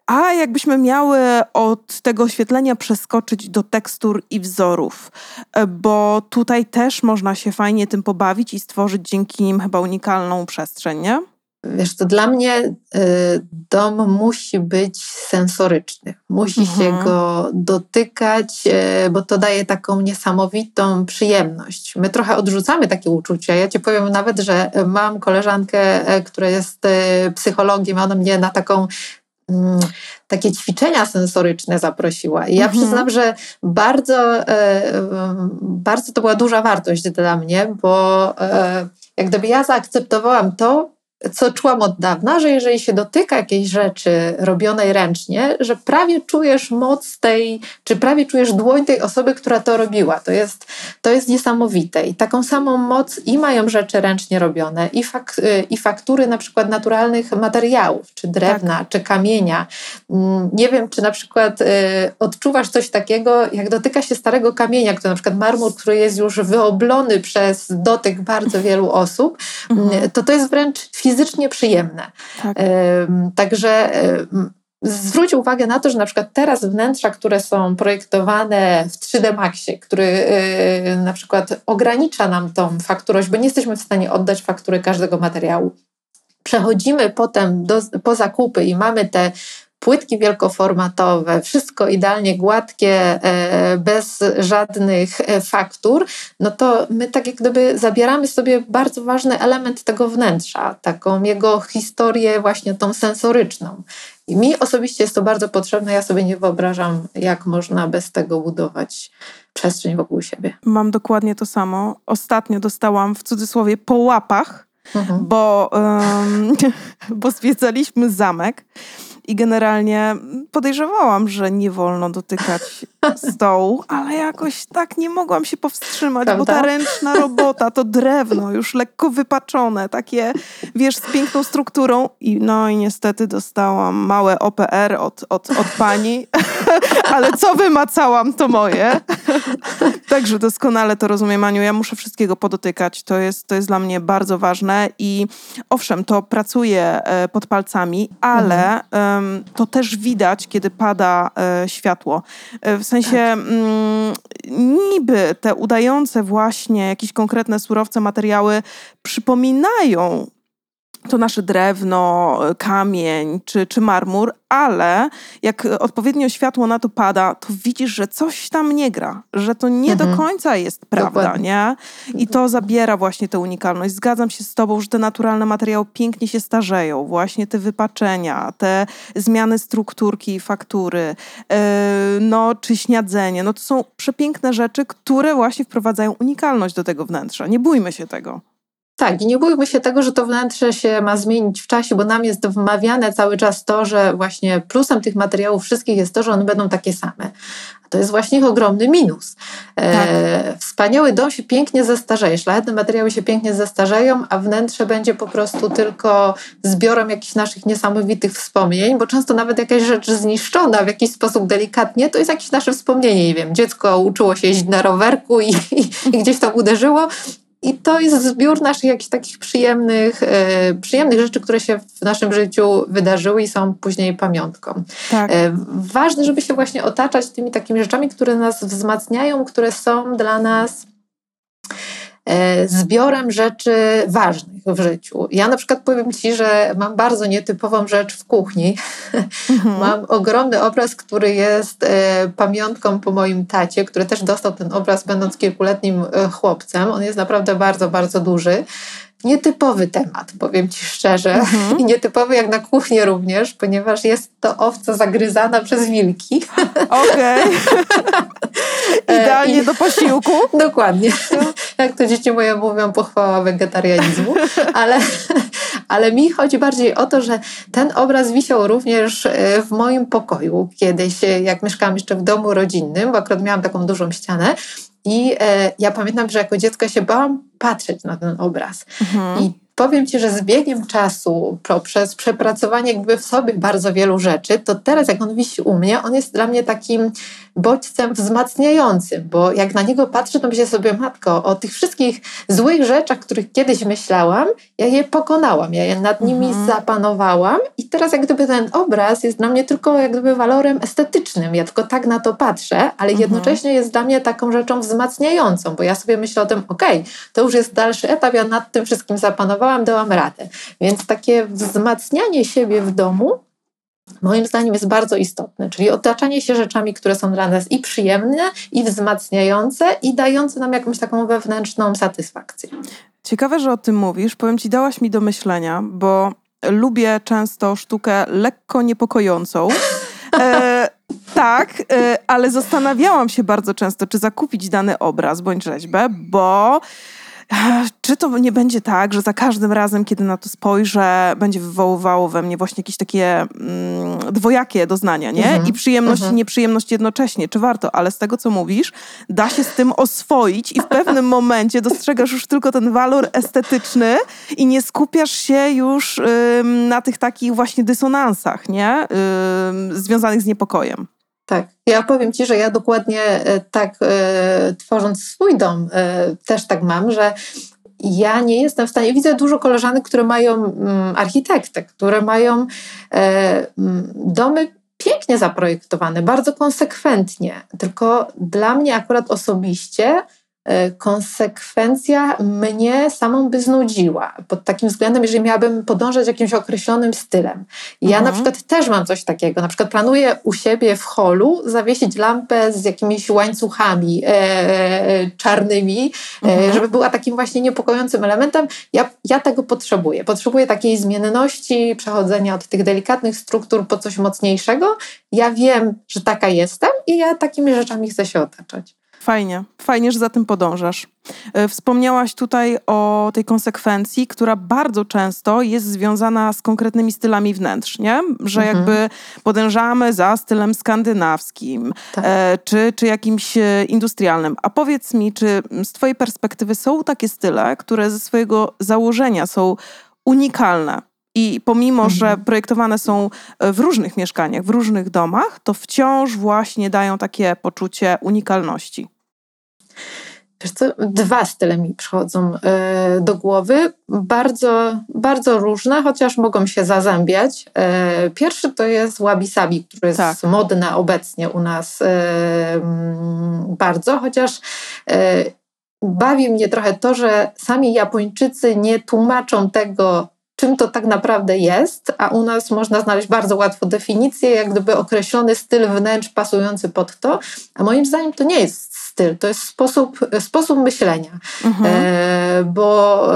A jakbyśmy miały od tego oświetlenia przeskoczyć do tekstur i wzorów, e, bo tutaj też można się fajnie tym pobawić i stworzyć dzięki nim chyba unikalną przestrzeń, nie? Wiesz, to dla mnie y, dom musi być sensoryczny. Musi mhm. się go dotykać, y, bo to daje taką niesamowitą przyjemność. My trochę odrzucamy takie uczucia. Ja ci powiem nawet, że mam koleżankę, e, która jest e, psychologiem, ona mnie na taką mm, takie ćwiczenia sensoryczne zaprosiła. I ja mhm. przyznam, że bardzo, e, bardzo to była duża wartość dla mnie, bo jak gdyby ja zaakceptowałam to, co czułam od dawna, że jeżeli się dotyka jakiejś rzeczy robionej ręcznie, że prawie czujesz moc tej, czy prawie czujesz dłoń tej osoby, która to robiła. To jest, to jest niesamowite. I taką samą moc i mają rzeczy ręcznie robione, i, fak, i faktury na przykład naturalnych materiałów, czy drewna, tak. czy kamienia. Mm, nie wiem, czy na przykład y, odczuwasz coś takiego, jak dotyka się starego kamienia, który na przykład marmur, który jest już wyoblony przez dotyk bardzo wielu osób, mhm. to to jest wręcz fizyczne fizycznie przyjemne. Tak. Także zwróć uwagę na to, że na przykład teraz wnętrza, które są projektowane w 3D Maxie, który y, na przykład ogranicza nam tą fakturość, bo nie jesteśmy w stanie oddać faktury każdego materiału. Przechodzimy potem do, po zakupy i mamy te płytki wielkoformatowe, wszystko idealnie gładkie, e, bez żadnych e, faktur, no to my tak jak gdyby zabieramy sobie bardzo ważny element tego wnętrza, taką jego historię właśnie tą sensoryczną. I mi osobiście jest to bardzo potrzebne. Ja sobie nie wyobrażam, jak można bez tego budować przestrzeń wokół siebie. Mam dokładnie to samo. Ostatnio dostałam w cudzysłowie po łapach, mhm. bo, um, <laughs> bo zwiedzaliśmy zamek i generalnie podejrzewałam, że nie wolno dotykać <laughs> stołu, ale jakoś tak nie mogłam się powstrzymać, Prawda? bo ta ręczna robota, to drewno już lekko wypaczone, takie, wiesz, z piękną strukturą i no i niestety dostałam małe OPR od, od, od pani, <laughs> ale co wymacałam, to moje. Także doskonale to rozumiem, Aniu. Ja muszę wszystkiego podotykać. To jest, to jest dla mnie bardzo ważne i owszem, to pracuje pod palcami, ale mhm. to też widać, kiedy pada e, światło. E, w sensie tak. mm, niby te udające właśnie jakieś konkretne surowce, materiały przypominają to nasze drewno, kamień czy, czy marmur, ale jak odpowiednio światło na to pada, to widzisz, że coś tam nie gra, że to nie mhm. do końca jest prawda, Dokładnie. nie? I to zabiera właśnie tę unikalność. Zgadzam się z tobą, że te naturalne materiały pięknie się starzeją. Właśnie te wypaczenia, te zmiany strukturki i faktury, yy, no czy śniadzenie, no to są przepiękne rzeczy, które właśnie wprowadzają unikalność do tego wnętrza. Nie bójmy się tego. Tak, i nie bójmy się tego, że to wnętrze się ma zmienić w czasie, bo nam jest wmawiane cały czas to, że właśnie plusem tych materiałów wszystkich jest to, że one będą takie same. A to jest właśnie ich ogromny minus. E, tak. E, wspaniały dom się pięknie zestarzeje, szlachetne materiały się pięknie zestarzeją, a wnętrze będzie po prostu tylko zbiorem jakichś naszych niesamowitych wspomnień, bo często nawet jakaś rzecz zniszczona w jakiś sposób delikatnie, to jest jakieś nasze wspomnienie. Nie wiem, dziecko uczyło się jeździć na rowerku i, i, i gdzieś tam uderzyło i to jest zbiór naszych jakichś takich przyjemnych, e, przyjemnych rzeczy, które się w naszym życiu wydarzyły i są później pamiątką. Tak. E, ważne, żeby się właśnie otaczać tymi takimi rzeczami, które nas wzmacniają, które są dla nas zbiorem rzeczy ważnych w życiu. Ja na przykład powiem Ci, że mam bardzo nietypową rzecz w kuchni. Mhm. <laughs> mam ogromny obraz, który jest e, pamiątką po moim tacie, który też dostał ten obraz będąc kilkuletnim e, chłopcem. On jest naprawdę bardzo, bardzo duży nietypowy temat, powiem Ci szczerze. Mhm. <laughs> I nietypowy jak na kuchnię również, ponieważ jest to owca zagryzana przez wilki. <laughs> Okej. Okay. <laughs> Idealnie I... do posiłku. Dokładnie. Jak to dzieci moje mówią, pochwała wegetarianizmu. Ale, ale mi chodzi bardziej o to, że ten obraz wisiał również e, w moim pokoju kiedyś, e, jak mieszkałam jeszcze w domu rodzinnym, bo akurat miałam taką dużą ścianę i e, ja pamiętam, że jako dziecko się bałam patrzeć na ten obraz. Mhm. I powiem Ci, że z biegiem czasu, poprzez przepracowanie jakby w sobie bardzo wielu rzeczy, to teraz jak on wisi u mnie, on jest dla mnie takim bodźcem wzmacniającym, bo jak na niego patrzę, to myślę sobie, matko, o tych wszystkich złych rzeczach, których kiedyś myślałam, ja je pokonałam, ja je nad nimi mhm. zapanowałam i teraz jak gdyby ten obraz jest dla mnie tylko jak gdyby walorem estetycznym, ja tylko tak na to patrzę, ale mhm. jednocześnie jest dla mnie taką rzeczą wzmacniającą, bo ja sobie myślę o tym, okej, okay, to już jest dalszy etap, ja nad tym wszystkim zapanowałam, dałam radę. Więc takie wzmacnianie siebie w domu moim zdaniem jest bardzo istotne, czyli otaczanie się rzeczami, które są dla nas i przyjemne, i wzmacniające, i dające nam jakąś taką wewnętrzną satysfakcję. Ciekawe, że o tym mówisz. Powiem ci, dałaś mi do myślenia, bo lubię często sztukę lekko niepokojącą. <laughs> E, tak, e, ale zastanawiałam się bardzo często, czy zakupić dany obraz bądź rzeźbę, bo <laughs> czy to nie będzie tak, że za każdym razem, kiedy na to spojrzę, będzie wywoływało we mnie właśnie jakieś takie mm, dwojakie doznania, nie? Mhm. I przyjemność mhm. i nieprzyjemność jednocześnie. Czy warto? Ale z tego, co mówisz, da się z tym oswoić i w pewnym momencie dostrzegasz już tylko ten walor estetyczny i nie skupiasz się już ym, na tych takich właśnie dysonansach, nie? Ym, związanych z niepokojem. Tak. Ja powiem Ci, że ja dokładnie e, tak e, tworząc swój dom e, też tak mam, że ja nie jestem w stanie. Widzę dużo koleżanek, które mają mm, architektek, które mają mm, domy pięknie zaprojektowane, bardzo konsekwentnie. Tylko dla mnie akurat osobiście konsekwencja mnie samą by znudziła. Pod takim względem, jeżeli miałabym podążać jakimś określonym stylem. Ja mhm. na przykład też mam coś takiego. Na przykład planuję u siebie w holu zawiesić lampę z jakimiś łańcuchami e, e czarnymi, e, mhm. e, żeby była takim właśnie niepokojącym elementem. Ja, ja tego potrzebuję. Potrzebuję takiej zmienności, przechodzenia od tych delikatnych struktur po coś mocniejszego. Ja wiem, że taka jestem i ja takimi rzeczami chcę się otaczać. Fajnie, fajnie, że za tym podążasz. E, wspomniałaś tutaj o tej konsekwencji, która bardzo często jest związana z konkretnymi stylami wnętrz, nie? Że mhm. jakby podążamy za stylem skandynawskim tak. e, czy, czy jakimś e, industrialnym. A powiedz mi, czy z Twojej perspektywy są takie style, które ze swojego założenia są unikalne? I pomimo, mhm. że projektowane są w różnych mieszkaniach, w różnych domach, to wciąż właśnie dają takie poczucie unikalności. Wiesz co, dwa style mi przychodzą e, do głowy, bardzo, bardzo różne, chociaż mogą się zazębiać. E, pierwszy to jest wabi sabi, który jest tak. modny obecnie u nas e, bardzo, chociaż bawi mnie trochę to, że sami Japończycy nie tłumaczą tego, czym to tak naprawdę jest, a u nas można znaleźć bardzo łatwo definicję, jak gdyby określony styl wnętrz pasujący pod to, a moim zdaniem to nie jest styl, to jest sposób, sposób myślenia, mhm. e, bo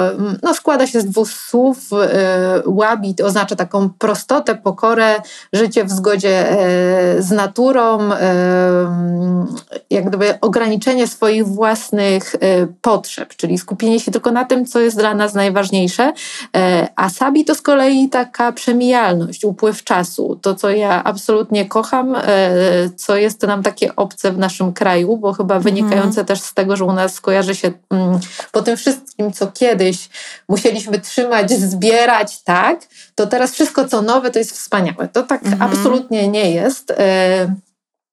no, składa się z dwóch słów. E, łabit oznacza taką prostotę, pokorę, życie w zgodzie e, z naturą, e, jak gdyby ograniczenie swoich własnych e, potrzeb, czyli skupienie się tylko na tym, co jest dla nas najważniejsze. E, a sabi to z kolei taka przemijalność, upływ czasu, to co ja absolutnie kocham, co jest nam takie obce w naszym kraju, bo chyba mhm. Wynikające też z tego, że u nas kojarzy się mm, po tym wszystkim, co kiedyś musieliśmy trzymać, zbierać, tak, to teraz wszystko, co nowe, to jest wspaniałe. To tak mhm. absolutnie nie jest. E,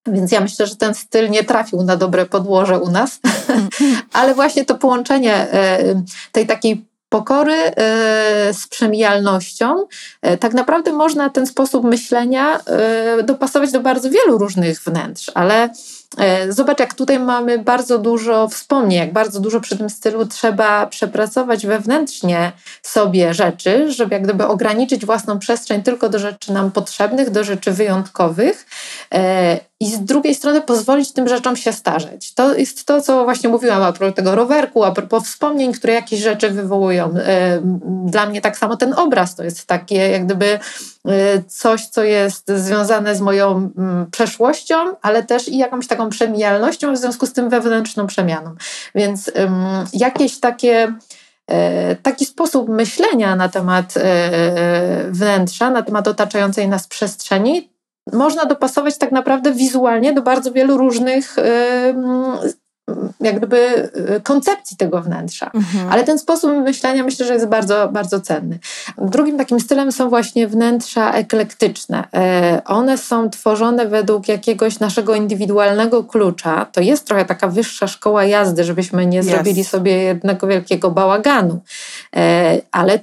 więc ja myślę, że ten styl nie trafił na dobre podłoże u nas, <laughs> ale właśnie to połączenie e, tej takiej pokory e, z przemijalnością, tak naprawdę można ten sposób myślenia dopasować do bardzo wielu różnych wnętrz, ale zobacz, jak tutaj mamy bardzo dużo wspomnień, jak bardzo dużo przy tym stylu trzeba przepracować wewnętrznie sobie rzeczy, żeby jak gdyby ograniczyć własną przestrzeń tylko do rzeczy nam potrzebnych, do rzeczy wyjątkowych. E, i z drugiej strony pozwolić tym rzeczom się starzeć. To jest to, co właśnie mówiłam a propos tego rowerku, a propos wspomnień, które jakieś rzeczy wywołują. E, dla mnie tak samo ten obraz to jest takie jak gdyby coś, co jest związane z moją przeszłością, ale też i jakąś taką przemijalnością, w związku z tym wewnętrzną przemianą. Więc jakieś takie e, taki sposób myślenia na temat e, wnętrza, na temat otaczającej nas przestrzeni, można dopasować tak naprawdę wizualnie do bardzo wielu różnych jak gdyby y, koncepcji tego wnętrza. Mhm. Ale ten sposób myślenia myślę, że jest bardzo, bardzo cenny. Drugim takim stylem są właśnie wnętrza eklektyczne. E, one są tworzone według jakiegoś naszego indywidualnego klucza. To jest trochę taka wyższa szkoła jazdy, żebyśmy nie yes. zrobili sobie jednego wielkiego bałaganu. Ale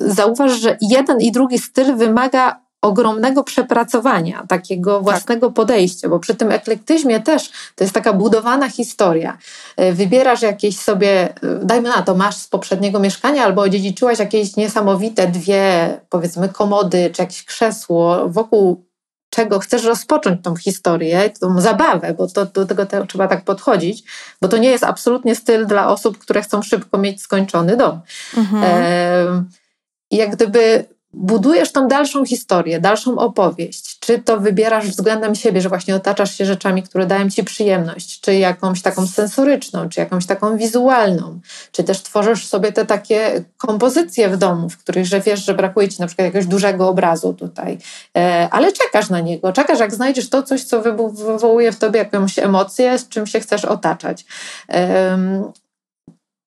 zauważ, że jeden i drugi styl wymaga ogromnego przepracowania, takiego tak. własnego tak. podejścia, bo przy tym eklektyzmie też to jest taka budowana historia. E, wybierasz jakieś sobie, e, dajmy na to, masz z poprzedniego mieszkania albo odziedziczyłaś jakieś niesamowite dwie, powiedzmy, komody czy jakieś krzesło, wokół czego chcesz rozpocząć tą historię, tą zabawę, bo to, do tego te, trzeba tak podchodzić, bo to nie jest absolutnie styl dla osób, które chcą szybko mieć skończony dom. Mhm. E, jak gdyby budujesz tą dalszą historię, dalszą opowieść, czy to wybierasz względem siebie, że właśnie otaczasz się rzeczami, które dają ci przyjemność, czy jakąś taką sensoryczną, czy jakąś taką wizualną, czy też tworzysz sobie te takie kompozycje w domu, w których że wiesz, że brakuje ci na przykład jakiegoś dużego obrazu tutaj, e, ale czekasz na niego, czekasz jak znajdziesz to coś, co wywołuje w tobie jakąś emocję, z czym się chcesz otaczać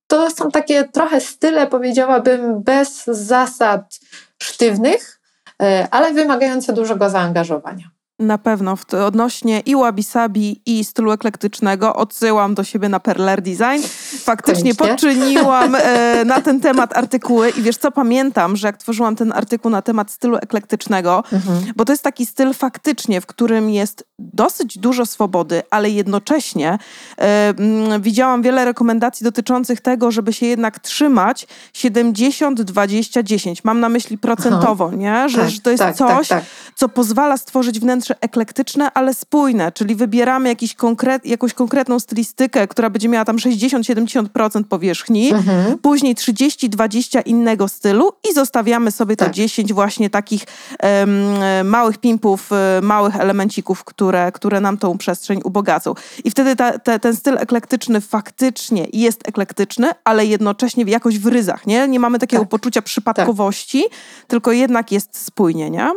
to są takie trochę style, powiedziałabym, bez zasad sztywnych, e, ale wymagające dużego zaangażowania. Na pewno. Odnośnie i wabi-sabi, i stylu eklektycznego odsyłam do siebie na Perler Design. Faktycznie Koniecznie. podczyniłam e, <laughs> na ten temat artykuły i wiesz co, pamiętam, że jak tworzyłam ten artykuł na temat stylu eklektycznego, mhm. bo to jest taki styl faktycznie, w którym jest dosyć dużo swobody, ale jednocześnie e, widziałam wiele rekomendacji dotyczących tego, żeby się jednak trzymać 70, 20, 10. Mam na myśli procentowo, Aha. nie? Że, tak, że to jest tak, tak coś, tak, co pozwala stworzyć wnętrze eklektyczne, ale spójne, czyli wybieramy jakiś konkret, jakąś konkretną stylistykę, która będzie miała tam 60-70% powierzchni, mhm. później 30-20% innego stylu i zostawiamy sobie tak. te 10 właśnie takich um, małych pimpów, e, małych elemencików, które, które nam tą przestrzeń ubogacą. I wtedy ta, te, ten styl eklektyczny faktycznie jest eklektyczny, ale jednocześnie jakoś w ryzach, nie? Nie mamy takiego tak. poczucia przypadkowości, tak. tylko jednak jest spójnie, nie?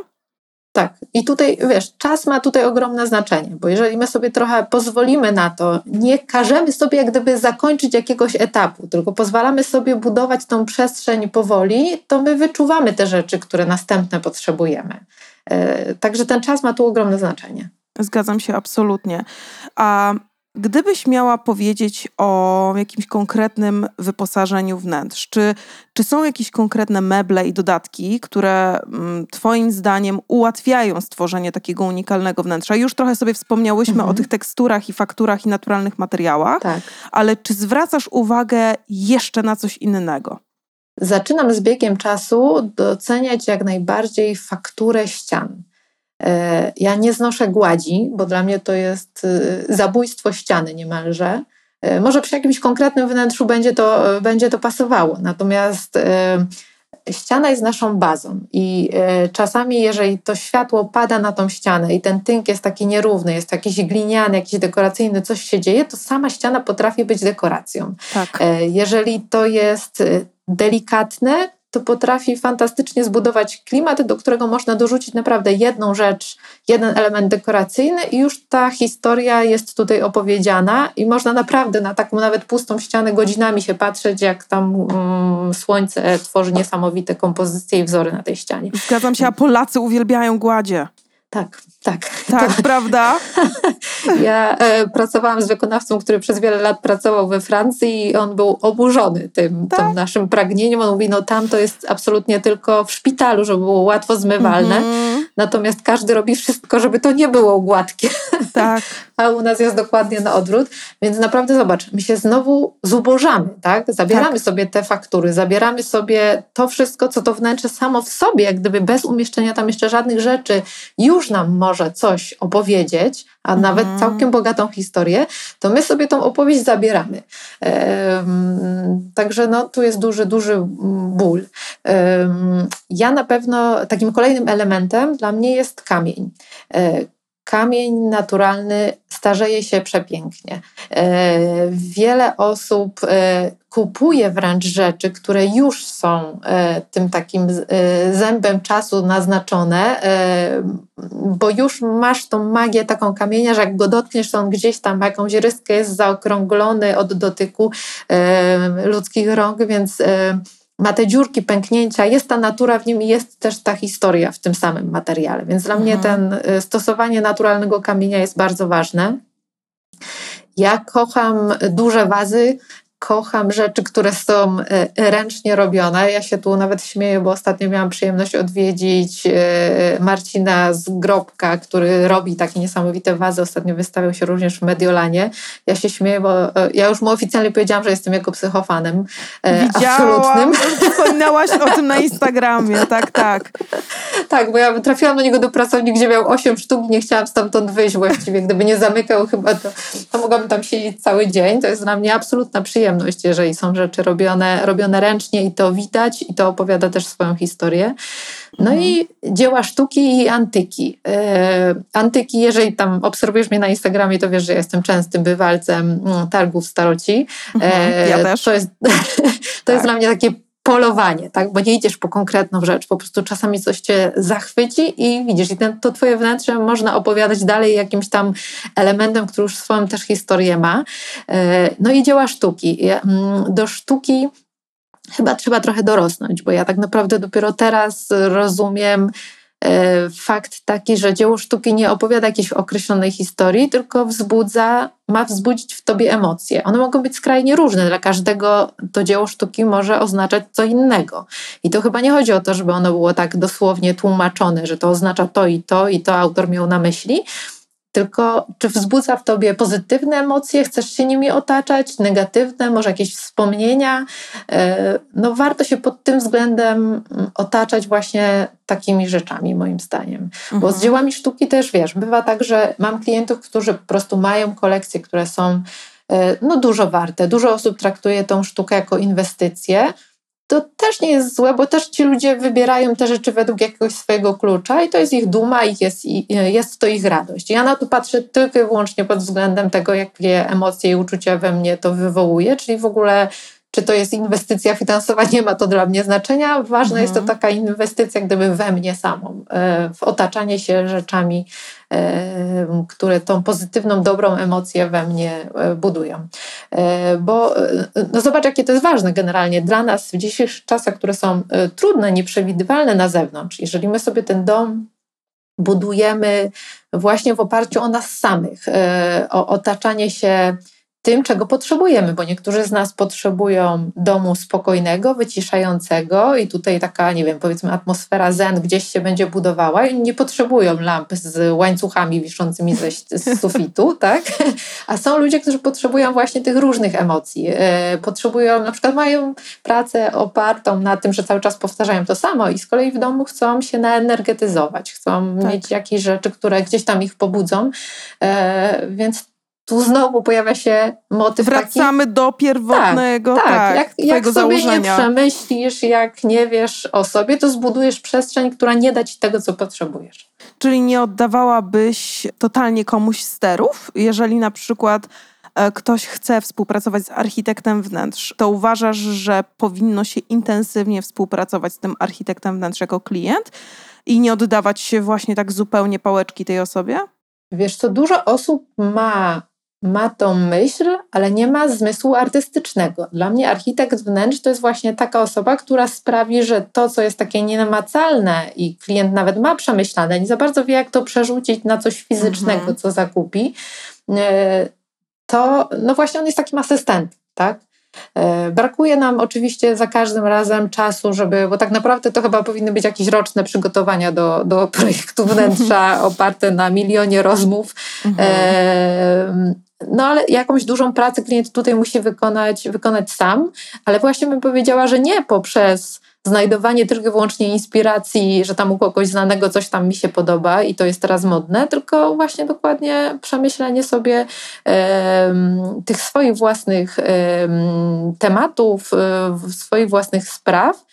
Tak, i tutaj wiesz, czas ma tutaj ogromne znaczenie, bo jeżeli my sobie trochę pozwolimy na to, nie każemy sobie jak gdyby zakończyć jakiegoś etapu, tylko pozwalamy sobie budować tą przestrzeń powoli, to my wyczuwamy te rzeczy, które następne potrzebujemy. Yy, także ten czas ma tu ogromne znaczenie. Zgadzam się absolutnie. A Gdybyś miała powiedzieć o jakimś konkretnym wyposażeniu wnętrz, czy, czy są jakieś konkretne meble i dodatki, które mm, Twoim zdaniem ułatwiają stworzenie takiego unikalnego wnętrza? Już trochę sobie wspomniałyśmy mhm. o tych teksturach i fakturach i naturalnych materiałach, tak. ale czy zwracasz uwagę jeszcze na coś innego? Zaczynam z biegiem czasu doceniać jak najbardziej fakturę ścian. Ja nie znoszę gładzi, bo dla mnie to jest zabójstwo ściany niemalże. Może przy jakimś konkretnym wnętrzu będzie to, będzie to pasowało, natomiast ściana jest naszą bazą i e, czasami, jeżeli to światło pada na tą ścianę i ten tynk jest taki nierówny, jest jakiś gliniany, jakiś dekoracyjny, coś się dzieje, to sama ściana potrafi być dekoracją. Tak. E, jeżeli to jest e, delikatne, to potrafi fantastycznie zbudować klimat, do którego można dorzucić naprawdę jedną rzecz, jeden element dekoracyjny i już ta historia jest tutaj opowiedziana i można naprawdę na taką nawet pustą ścianę godzinami się patrzeć, jak tam mm, słońce tworzy niesamowite kompozycje i wzory na tej ścianie. Zgadzam się, a Polacy uwielbiają gładzie. Tak, tak. Tak, to... <laughs> prawda? <laughs> Ja e, pracowałam z wykonawcą, który przez wiele lat pracował we Francji i on był oburzony tym, tak? tym naszym pragnieniem. On mówi, no tam to jest absolutnie tylko w szpitalu, żeby było łatwo zmywalne. Mm-hmm. Natomiast każdy robi wszystko, żeby to nie było gładkie. Tak. <laughs> A u nas jest dokładnie na odwrót. Więc naprawdę zobacz, my się znowu zubożamy, tak? Zabieramy tak. sobie te faktury, zabieramy sobie to wszystko, co to wnętrze samo w sobie, jak gdyby bez umieszczenia tam jeszcze żadnych rzeczy, już nam może coś opowiedzieć, a mhm. nawet całkiem bogatą historię, to my sobie tą opowieść zabieramy. także no, tu jest duży, duży ból. ja na pewno takim kolejnym elementem dla mnie jest kamień. E, kamień naturalny starzeje się przepięknie. E, wiele osób e, kupuje wręcz rzeczy, które już są e, tym takim zębem czasu naznaczone, bo już masz tą magię taką kamienia, że jak go dotkniesz, to on gdzieś tam jakąś ryskę jest zaokrąglony od dotyku ludzkich rąk, więc ma te dziurki, pęknięcia, jest ta natura w nim i jest też ta historia w tym samym materiale. Więc dla mhm. mnie ten y, stosowanie naturalnego kamienia jest bardzo ważne. Ja kocham duże wazy, kocham rzeczy, które są e, ręcznie robione. Ja się tu nawet śmieję, bo ostatnio miałam przyjemność odwiedzić e, Marcina z Grobka, który robi takie niesamowite wazy. Ostatnio wystawiał się również w Mediolanie. Ja się śmieję, bo e, ja już mu oficjalnie powiedziałam, że jestem jego psychofanem. Widziałam, absolutnym. Wspominałaś o tym na <laughs> Instagramie, tak, tak. tak, bo ja trafiłam do niego do pracowni, gdzie miał 8 sztuk i nie chciałam stamtąd wyjść właściwie. Gdyby nie zamykał chyba, to, to mogłabym tam siedzieć cały dzień. To jest dla mnie absolutna przyjemność przyjemność, jeżeli są rzeczy robione, robione ręcznie i to widać i to opowiada też swoją historię. No mhm. i dzieła sztuki i antyki. E, antyki, jeżeli tam obserwujesz mnie na Instagramie, to wiesz, że jestem częstym bywalcem mm, targów staroci. Mhm, ja też. To jest, <laughs> to tak. jest dla mnie takie polowanie, tak? bo nie idziesz po konkretną rzecz, po prostu czasami coś cię zachwyci i widzisz, i ten, to twoje wnętrze można opowiadać dalej jakimś tam elementem, który już swoją też historię ma. E, no i dzieła sztuki. Mm, do sztuki chyba trzeba trochę dorosnąć, bo ja tak naprawdę dopiero teraz rozumiem, fakt taki, że dzieło sztuki nie opowiada jakiejś określonej historii, tylko wzbudza, ma wzbudzić w tobie emocje. One mogą być skrajnie różne. Dla każdego to dzieło sztuki może oznaczać co innego. I to chyba nie chodzi o to, żeby ono było tak dosłownie tłumaczone, że to oznacza to i to, i to autor miał na myśli, tylko czy wzbudza w tobie pozytywne emocje, chcesz się nimi otaczać, negatywne, może jakieś wspomnienia. E, no warto się pod tym względem mm, otaczać właśnie takimi rzeczami, moim zdaniem. Mhm. Bo z mhm. dziełami sztuki też wiesz, bywa tak, że mam klientów, którzy po prostu mają kolekcje, które są e, no, dużo warte. Dużo osób traktuje tą sztukę jako inwestycję to też nie jest złe, bo też ci ludzie wybierają te rzeczy według jakiegoś swojego klucza i to jest ich duma i jest, jest to ich radość. Ja na to patrzę tylko i wyłącznie pod względem tego, jakie emocje i uczucia we mnie to wywołuje, czyli w ogóle czy to jest inwestycja finansowa, nie ma to dla mnie znaczenia. Ważna mhm. jest to mhm. taka inwestycja, gdyby we mnie samą, e, w otaczanie się rzeczami, e, które tą pozytywną, dobrą emocję we mnie e, budują. Bo no zobacz, jakie to jest ważne generalnie dla nas w dzisiejszych czasach, które są trudne, nieprzewidywalne na zewnątrz. Jeżeli my sobie ten dom budujemy właśnie w oparciu o nas samych, o otaczanie się tym, czego potrzebujemy, bo niektórzy z nas potrzebują domu spokojnego, wyciszającego i tutaj taka, nie wiem, powiedzmy atmosfera zen gdzieś się będzie budowała i nie potrzebują lamp z łańcuchami wiszącymi ze, z sufitu, <laughs> tak? A są ludzie, którzy potrzebują właśnie tych różnych emocji. E, potrzebują, na przykład mają pracę opartą na tym, że cały czas powtarzają to samo i z kolei w domu chcą się naenergetyzować, chcą tak. mieć jakieś rzeczy, które gdzieś tam ich pobudzą, e, więc tu znowu pojawia się motyw Wracamy taki, do pierwotnego, tak, tak, tak jak, jak sobie założenia. nie przemyślisz, jak nie wiesz o sobie, to zbudujesz przestrzeń, która nie da ci tego, co potrzebujesz. Czyli nie oddawałabyś totalnie komuś sterów, jeżeli na przykład e, ktoś chce współpracować z architektem wnętrz, to uważasz, że powinno się intensywnie współpracować z tym architektem wnętrz jako klient i nie oddawać się właśnie tak zupełnie pałeczki tej osobie? Wiesz co, dużo osób ma ma tą myśl, ale nie ma zmysłu artystycznego. Dla mnie architekt wnętrz to jest właśnie taka osoba, która sprawi, że to, co jest takie nienamacalne i klient nawet ma przemyślane, nie za bardzo wie, jak to przerzucić na coś fizycznego, mhm. co zakupi, e, to no właśnie on jest takim asystentem, tak? E, brakuje nam oczywiście za każdym razem czasu, żeby, bo tak naprawdę to chyba powinny być jakieś roczne przygotowania do, do projektu wnętrza <laughs> oparte na milionie rozmów. Mhm. E, no ale jakąś dużą pracę klient tutaj musi wykonać, wykonać sam, ale właśnie bym powiedziała, że nie poprzez znajdowanie tylko i wyłącznie inspiracji, że tam u kogoś znanego coś tam mi się podoba i to jest teraz modne, tylko właśnie dokładnie przemyślenie sobie tych swoich własnych tematów, swoich własnych spraw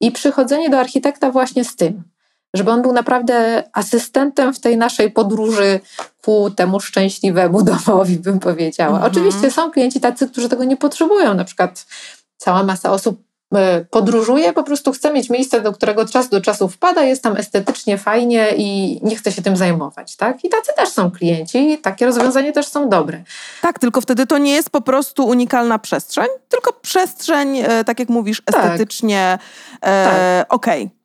i przychodzenie do architekta właśnie z tym żeby on był naprawdę asystentem w tej naszej podróży ku temu szczęśliwemu <laughs> domowi, bym powiedziała. Mhm. Oczywiście są klienci tacy, którzy tego nie potrzebują. Na przykład cała masa osób e, podróżuje, po prostu chce mieć miejsce, do którego czas do czasu wpada, jest tam estetycznie fajnie i nie chce się tym zajmować. Tak? I tacy też są klienci, takie rozwiązania też są dobre. Tak, tylko wtedy to nie jest po prostu unikalna przestrzeń, tylko przestrzeń, e, tak jak mówisz, tak. estetycznie tak. e, tak. okej. Okay.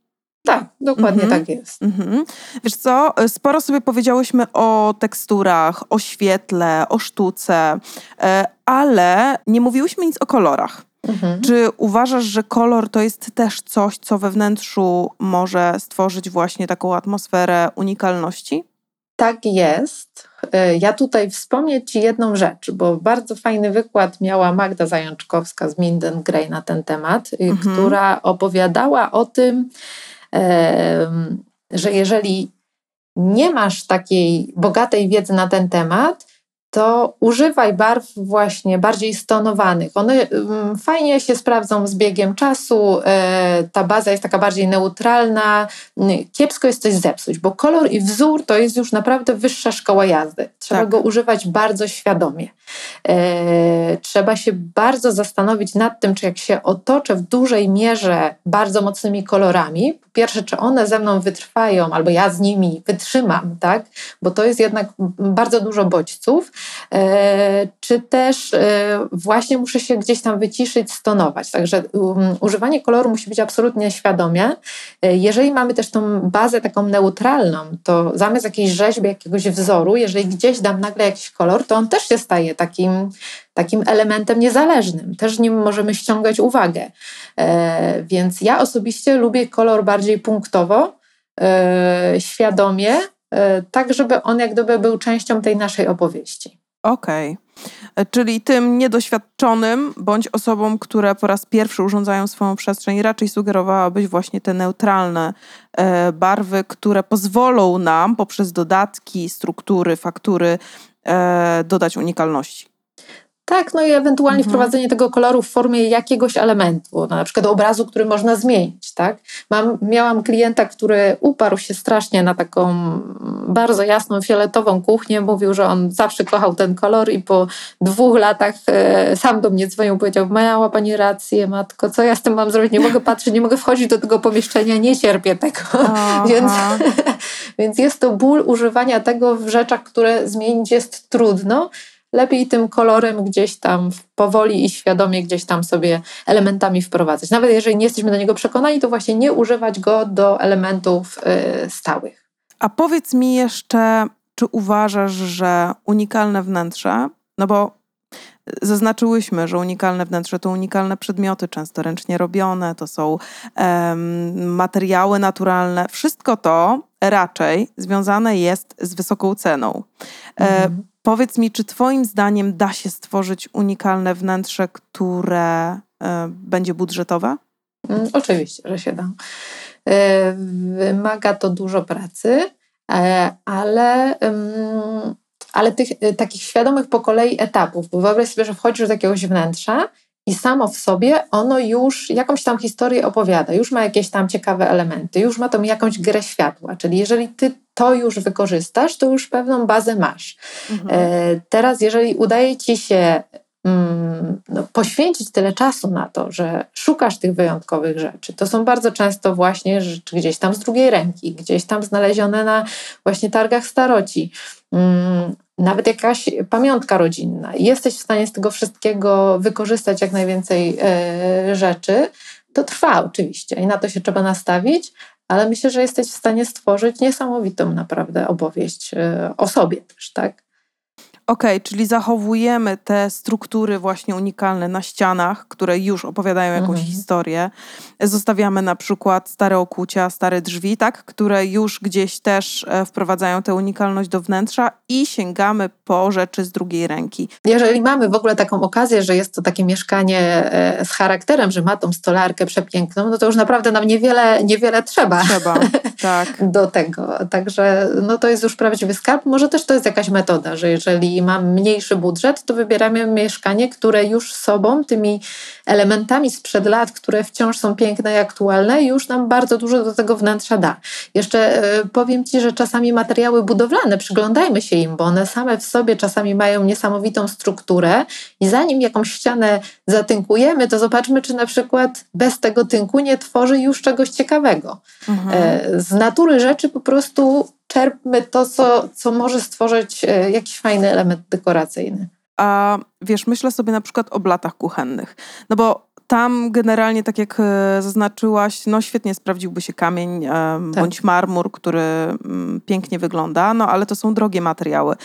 Tak, dokładnie -hmm. tak jest. -hmm. Wiesz co, sporo sobie powiedziałyśmy o teksturach, o świetle, o sztuce, e, ale nie mówiłyśmy nic o kolorach. -hmm. Czy uważasz, że kolor to jest też coś, co we wnętrzu może stworzyć właśnie taką atmosferę unikalności? Tak jest. E, ja tutaj wspomnę Ci jedną rzecz, bo bardzo fajny wykład miała Magda Zajączkowska z Minden Grey na ten temat, mhm. która opowiadała o tym, że jeżeli nie masz takiej bogatej wiedzy na ten temat, to używaj barw właśnie bardziej stonowanych. One fajnie się sprawdzą z biegiem czasu, e, ta baza jest taka bardziej neutralna. Kiepsko jest coś zepsuć, bo kolor i wzór to jest już naprawdę wyższa szkoła jazdy. Trzeba tak. go używać bardzo świadomie. E, trzeba się bardzo zastanowić nad tym, czy jak się otoczę w dużej mierze bardzo mocnymi kolorami, pierwsze, czy one ze mną wytrwają, albo ja z nimi wytrzymam, tak? Bo to jest jednak bardzo dużo bodźców E, czy też e, właśnie muszę się gdzieś tam wyciszyć, stonować. Także um, używanie koloru musi być absolutnie świadomie. E, jeżeli mamy też tą bazę taką neutralną, to zamiast jakiejś rzeźby, jakiegoś wzoru, jeżeli gdzieś dam nagle jakiś kolor, to on też się staje takim takim elementem niezależnym. Też nim możemy ściągać uwagę. E, więc ja osobiście lubię kolor bardziej punktowo, e, świadomie, e, tak żeby on jak gdyby był częścią tej naszej opowieści. Okej. Okay. Czyli tym niedoświadczonym bądź osobom, które po raz pierwszy urządzają swoją przestrzeń, raczej sugerowałabyś właśnie te neutralne barwy, które pozwolą nam poprzez dodatki, struktury, faktury dodać unikalności. Tak, no i ewentualnie mhm. wprowadzenie tego koloru w formie jakiegoś elementu, na przykład obrazu, który można zmienić, tak? Mam, miałam klienta, który uparł się strasznie na taką bardzo jasną, fioletową kuchnię, mówił, że on zawsze kochał ten kolor i po dwóch latach e, sam do mnie dzwonił, powiedział, miała Pani rację, matko, co ja z tym mam zrobić? Nie mogę patrzeć, nie mogę wchodzić do tego pomieszczenia, nie cierpię tego. <laughs> więc, <laughs> więc jest to ból używania tego w rzeczach, które zmienić jest trudno, lepiej tym kolorem gdzieś tam powoli i świadomie gdzieś tam sobie elementami wprowadzać. Nawet jeżeli nie jesteśmy do niego przekonani, to właśnie nie używać go do elementów y, stałych. A powiedz mi jeszcze, czy uważasz, że unikalne wnętrze, no bo zaznaczyłyśmy, że unikalne wnętrze to unikalne przedmioty, często ręcznie robione, to są um, materiały naturalne. Wszystko to raczej związane jest z wysoką ceną. E, powiedz mi, czy Twoim zdaniem da się stworzyć unikalne wnętrze, które e, będzie budżetowe? Mm, oczywiście, że się da. E, wymaga to dużo pracy, e, ale. Ale tych y, takich świadomych po kolei etapów, bo wyobraź sobie, że wchodzisz do jakiegoś wnętrza i samo w sobie ono już jakąś tam historię opowiada, już ma jakieś tam ciekawe elementy, już ma tą jakąś grę światła. Czyli jeżeli ty to już wykorzystasz, to już pewną bazę masz. Mhm. E, teraz, jeżeli udaje ci się mm, no, poświęcić tyle czasu na to, że szukasz tych wyjątkowych rzeczy. To są bardzo często właśnie rzeczy gdzieś tam z drugiej ręki, gdzieś tam znalezione na właśnie targach staroci. Nawet jakaś pamiątka rodzinna. Jesteś w stanie z tego wszystkiego wykorzystać jak najwięcej e, rzeczy. To trwa oczywiście i na to się trzeba nastawić, ale myślę, że jesteś w stanie stworzyć niesamowitą naprawdę opowieść e, o sobie też, tak? Okej, okay, czyli zachowujemy te struktury właśnie unikalne na ścianach, które już opowiadają jakąś mhm. historię. Zostawiamy na przykład stare okucia, stare drzwi, tak, które już gdzieś też e, wprowadzają tę unikalność do wnętrza i sięgamy po rzeczy z drugiej ręki. Jeżeli mamy w ogóle taką okazję, że jest to takie mieszkanie e, z charakterem, że ma tą stolarkę przepiękną, no to już naprawdę nam niewiele, niewiele trzeba. Trzeba, <laughs> tak. do tego. Także no to jest już prawdziwy skarb. Może też to jest jakaś metoda, że jeżeli i mam mniejszy budżet, to wybieramy mieszkanie, które już sobą, tymi elementami sprzed lat, które wciąż są piękne i aktualne, już nam bardzo dużo do tego wnętrza da. Jeszcze e, powiem Ci, że czasami materiały budowlane, przyglądajmy się im, bo one same w sobie czasami mają niesamowitą strukturę i zanim jakąś ścianę zatynkujemy, to zobaczmy, czy na przykład bez tego tynku nie tworzy już czegoś ciekawego. Mhm. E, z natury rzeczy po prostu czerpmy to, co, co może stworzyć e, jakiś fajny element dekoracyjny. A wiesz, myślę sobie na przykład o blatach kuchennych. No bo tam generalnie, tak jak e, zaznaczyłaś, no świetnie sprawdziłby się kamień tak. bądź marmur, który mm, pięknie wygląda, no ale to są drogie materiały.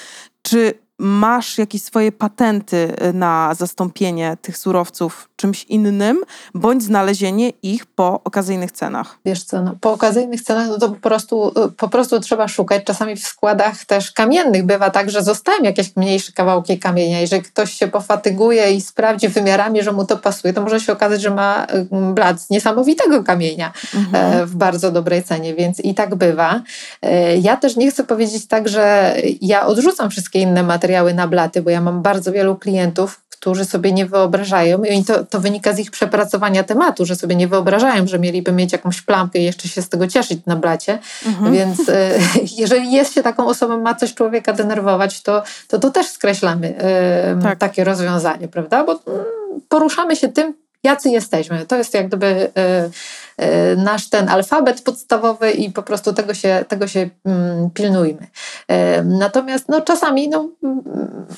Czy masz jakieś swoje patenty y, na zastąpienie tych surowców czymś innym, bądź znalezienie ich po okazyjnych cenach? Wiesz co, no, po okazyjnych cenach no to po prostu, y, po prostu trzeba szukać. Czasami w składach też kamiennych bywa tak, że zostają jakieś mniejsze kawałki kamienia. Jeżeli ktoś się pofatyguje i sprawdzi wymiarami, że mu to pasuje, to może się okazać, że ma y, blat z niesamowitego kamienia mhm. E, w bardzo dobrej cenie, więc i tak bywa. E, ja też nie chcę powiedzieć tak, że ja odrzucam wszystkie inne materiały, materiały na blaty, bo ja mam bardzo wielu klientów, którzy sobie nie wyobrażają, i to, to wynika z ich przepracowania tematu, że sobie nie wyobrażają, że mieliby mieć jakąś plamkę i jeszcze się z tego cieszyć na blacie. Mhm. Więc e, <laughs> jeżeli jest się taką osobą, ma coś człowieka denerwować, to to, to też skreślamy e, tak. takie rozwiązanie, prawda? Bo mm, poruszamy się tym, jacy jesteśmy. To jest jak gdyby e, e, nasz ten alfabet podstawowy i po prostu tego się, tego się mm, pilnujmy. E, natomiast no, czasami no, mm,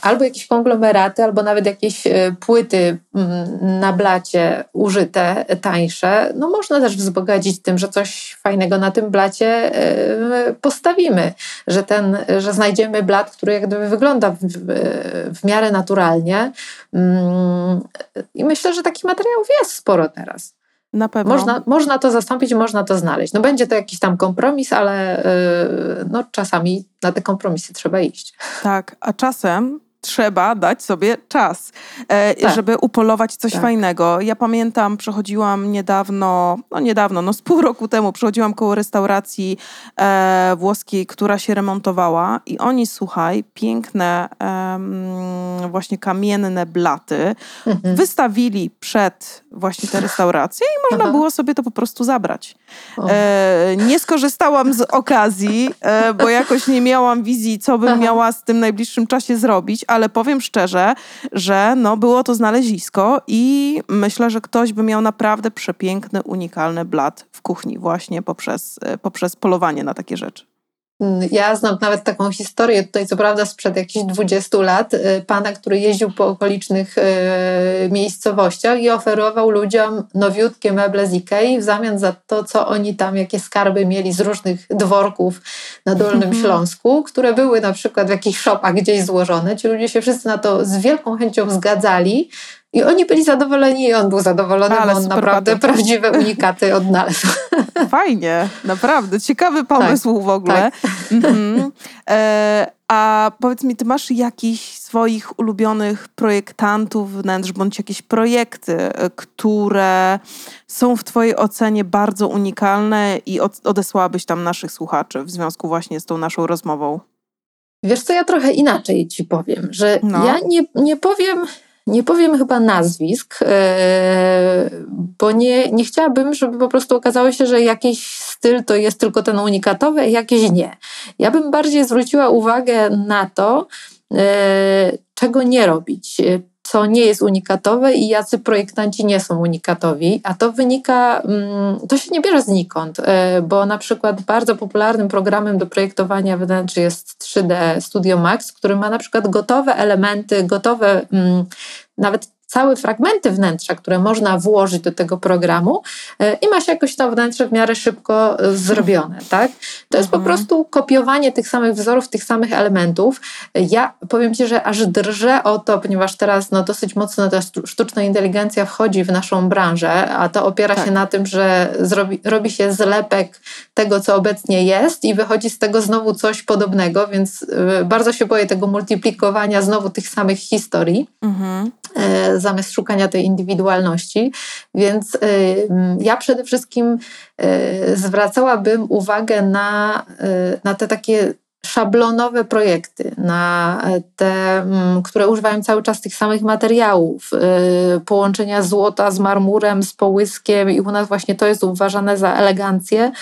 albo jakieś konglomeraty, albo nawet jakieś płyty na blacie użyte, tańsze, no można też wzbogacić tym, że coś fajnego na tym blacie postawimy, że, ten, że znajdziemy blat, który jak gdyby wygląda w, w miarę naturalnie i myślę, że taki materiał materiałów jest sporo teraz. Na pewno. Można, można to zastąpić, można to znaleźć. No będzie to jakiś tam kompromis, ale yy, no, czasami na te kompromisy trzeba iść. Tak, a czasem trzeba dać sobie czas, e, tak. żeby upolować coś tak. fajnego. Ja pamiętam, przechodziłam niedawno, no niedawno, no z pół roku temu, przechodziłam koło restauracji e, włoskiej, która się remontowała i oni, słuchaj, piękne e, właśnie kamienne blaty mhm. wystawili przed właśnie tę restaurację i można Aha. było sobie to po prostu zabrać. E, nie skorzystałam z okazji, e, bo jakoś nie miałam wizji, co bym Aha. miała z tym najbliższym czasie zrobić, ale powiem szczerze, że no, było to znalezisko i myślę, że ktoś by miał naprawdę przepiękny, unikalny blat w kuchni właśnie poprzez, poprzez polowanie na takie rzeczy. Ja znam nawet taką historię, tutaj co prawda sprzed jakichś 20 lat, y, pana, który jeździł po okolicznych y, miejscowościach i oferował ludziom nowiutkie meble z Ikei w zamian za to, co oni tam, jakie skarby mieli z różnych dworków na Dolnym mhm. Śląsku, które były na przykład w jakichś shopach gdzieś złożone. Ci ludzie się wszyscy na to z wielką chęcią zgadzali, i oni byli zadowoleni i on był zadowolony, Ale bo on naprawdę patent. prawdziwe unikaty odnalazł. <laughs> Fajnie, naprawdę. Ciekawy pomysł tak, w ogóle. Tak. Mhm. E, a powiedz mi, ty masz jakichś swoich ulubionych projektantów wnętrz, bądź jakieś projekty, e, które są w twojej ocenie bardzo unikalne i odesłałabyś tam naszych słuchaczy w związku właśnie z tą naszą rozmową? Wiesz co, ja trochę inaczej ci powiem, że no. ja nie, nie powiem nie powiem chyba nazwisk, e, bo nie, nie chciałabym, żeby po prostu okazało się, że jakiś styl to jest tylko ten unikatowy, a jakiś nie. Ja bym bardziej zwróciła uwagę na to, e, czego nie robić, co nie jest unikatowe i jacy projektanci nie są unikatowi, a to wynika, mm, to się nie bierze znikąd, e, bo na przykład bardzo popularnym programem do projektowania wnętrz jest 3D Studio Max, który ma na przykład gotowe elementy, gotowe mm, nawet całe fragmenty wnętrza, które można włożyć do tego programu e, i ma się jakoś to wnętrze w miarę szybko e, zrobione, tak? To jest po mhm. prostu kopiowanie tych samych wzorów, tych samych elementów. Ja powiem Ci, że aż drżę o to, ponieważ teraz no, dosyć mocno ta sztuczna inteligencja wchodzi w naszą branżę, a to opiera tak. się na tym, że zrobi, robi się zlepek tego, co obecnie jest i wychodzi z tego znowu coś podobnego, więc e, bardzo się boję tego multiplikowania znowu tych samych historii. Mhm zamiast szukania tej indywidualności. Więc y, ja przede wszystkim y, zwracałabym uwagę na, na te takie szablonowe projekty, na te, które używają cały czas tych samych materiałów, połączenia złota z marmurem, z połyskiem i u nas właśnie to jest uważane za elegancję,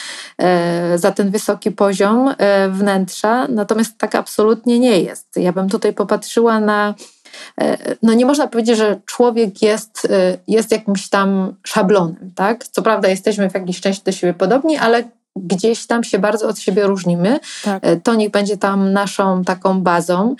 za ten wysoki poziom wnętrza, natomiast tak absolutnie nie jest. Ja bym tutaj popatrzyła na E, no nie można powiedzieć, że człowiek jest, e, jest jakimś tam szablonem, tak? Co prawda jesteśmy w jakiejś części do siebie podobni, ale gdzieś tam się bardzo od siebie różnimy. Tak. E, to niech będzie tam naszą taką bazą.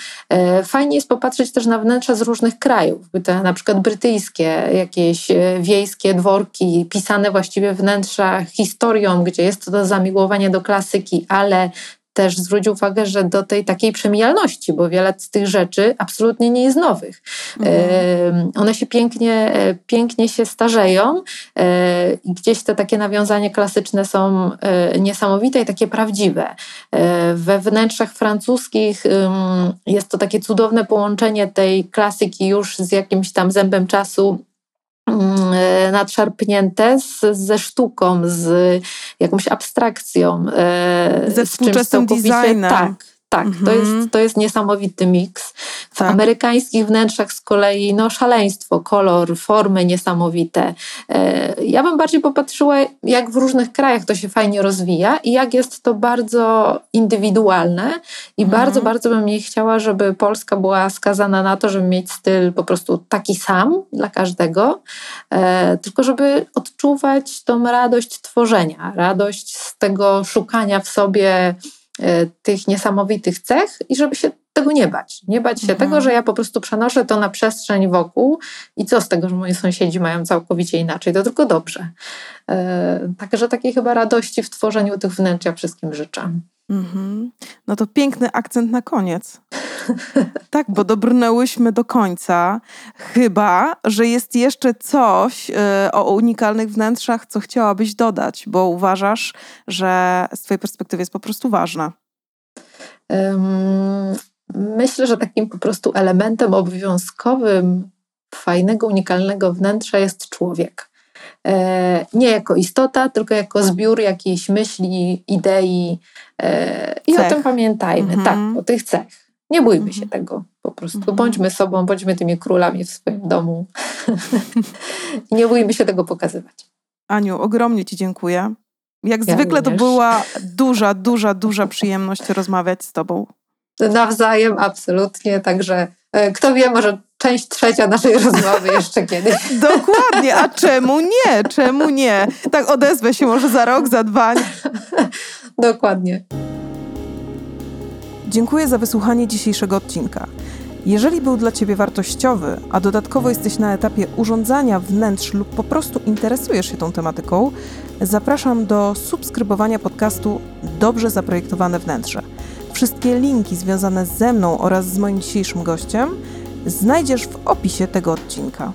Fajnie jest popatrzeć też na wnętrza z różnych krajów, te na przykład brytyjskie, jakieś wiejskie dworki, pisane właściwie wnętrza historią, gdzie jest to zamiłowanie do klasyki, ale też zwróć uwagę, że do tej takiej przemijalności, bo wiele z tych rzeczy absolutnie nie jest nowych. Mhm. One się pięknie, e, pięknie się starzeją e, i gdzieś te takie nawiązania klasyczne są e, niesamowite i takie prawdziwe. We wnętrzach francuskich jest to takie cudowne połączenie tej klasyki już z jakimś tam zębem czasu nadszarpnięte z, ze sztuką, z jakąś abstrakcją. E, ze współczesnym designem. Tak, tak, mhm. to, jest, to jest niesamowity miks. W tak. amerykańskich wnętrzach z kolei no, szaleństwo, kolor, formy niesamowite. E, ja bym bardziej popatrzyła, jak w różnych krajach to się fajnie rozwija i jak jest to bardzo indywidualne i mhm. bardzo, bardzo bym nie chciała, żeby Polska była skazana na to, żeby mieć styl po prostu taki sam dla każdego, e, tylko żeby odczuwać tą radość tworzenia, radość z tego szukania w sobie tych niesamowitych cech i żeby się tego nie bać. Nie bać się mhm. tego, że ja po prostu przenoszę to na przestrzeń wokół i co z tego, że moi sąsiedzi mają całkowicie inaczej, to tylko dobrze. E, także takiej chyba radości w tworzeniu tych wnętrz ja wszystkim życzę. Mhm. No to piękny akcent na koniec. <laughs> tak, bo dobrnęłyśmy do końca. Chyba, że jest jeszcze coś y, o unikalnych wnętrzach, co chciałabyś dodać, bo uważasz, że z Twojej perspektywy jest po prostu ważne. Um, myślę, że takim po prostu elementem obowiązkowym fajnego, unikalnego wnętrza jest człowiek. E, nie jako istota, tylko jako zbiór jakiejś myśli, idei e, i cech. o tym pamiętajmy. Mhm. Tak, o tych cech. Nie bójmy mhm. się tego po prostu. Mhm. Bądźmy sobą, bądźmy tymi królami w swoim domu <laughs> i nie bójmy się tego pokazywać. Aniu, ogromnie Ci dziękuję. Jak ja zwykle również. to była duża, duża, duża przyjemność rozmawiać z Tobą. Nawzajem, absolutnie. Także kto wie, może część trzecia naszej <laughs> rozmowy jeszcze kiedyś. <laughs> Dokładnie, a czemu nie? Czemu nie? Tak odezwę się może za rok, za dwa. <laughs> Dokładnie. Dziękuję za wysłuchanie dzisiejszego odcinka. Jeżeli był dla Ciebie wartościowy, a dodatkowo jesteś na etapie urządzania wnętrz lub po prostu interesujesz się tą tematyką, zapraszam do subskrybowania podcastu Dobrze Zaprojektowane Wnętrze. Wszystkie linki związane ze mną oraz z moim dzisiejszym gościem znajdziesz w opisie tego odcinka.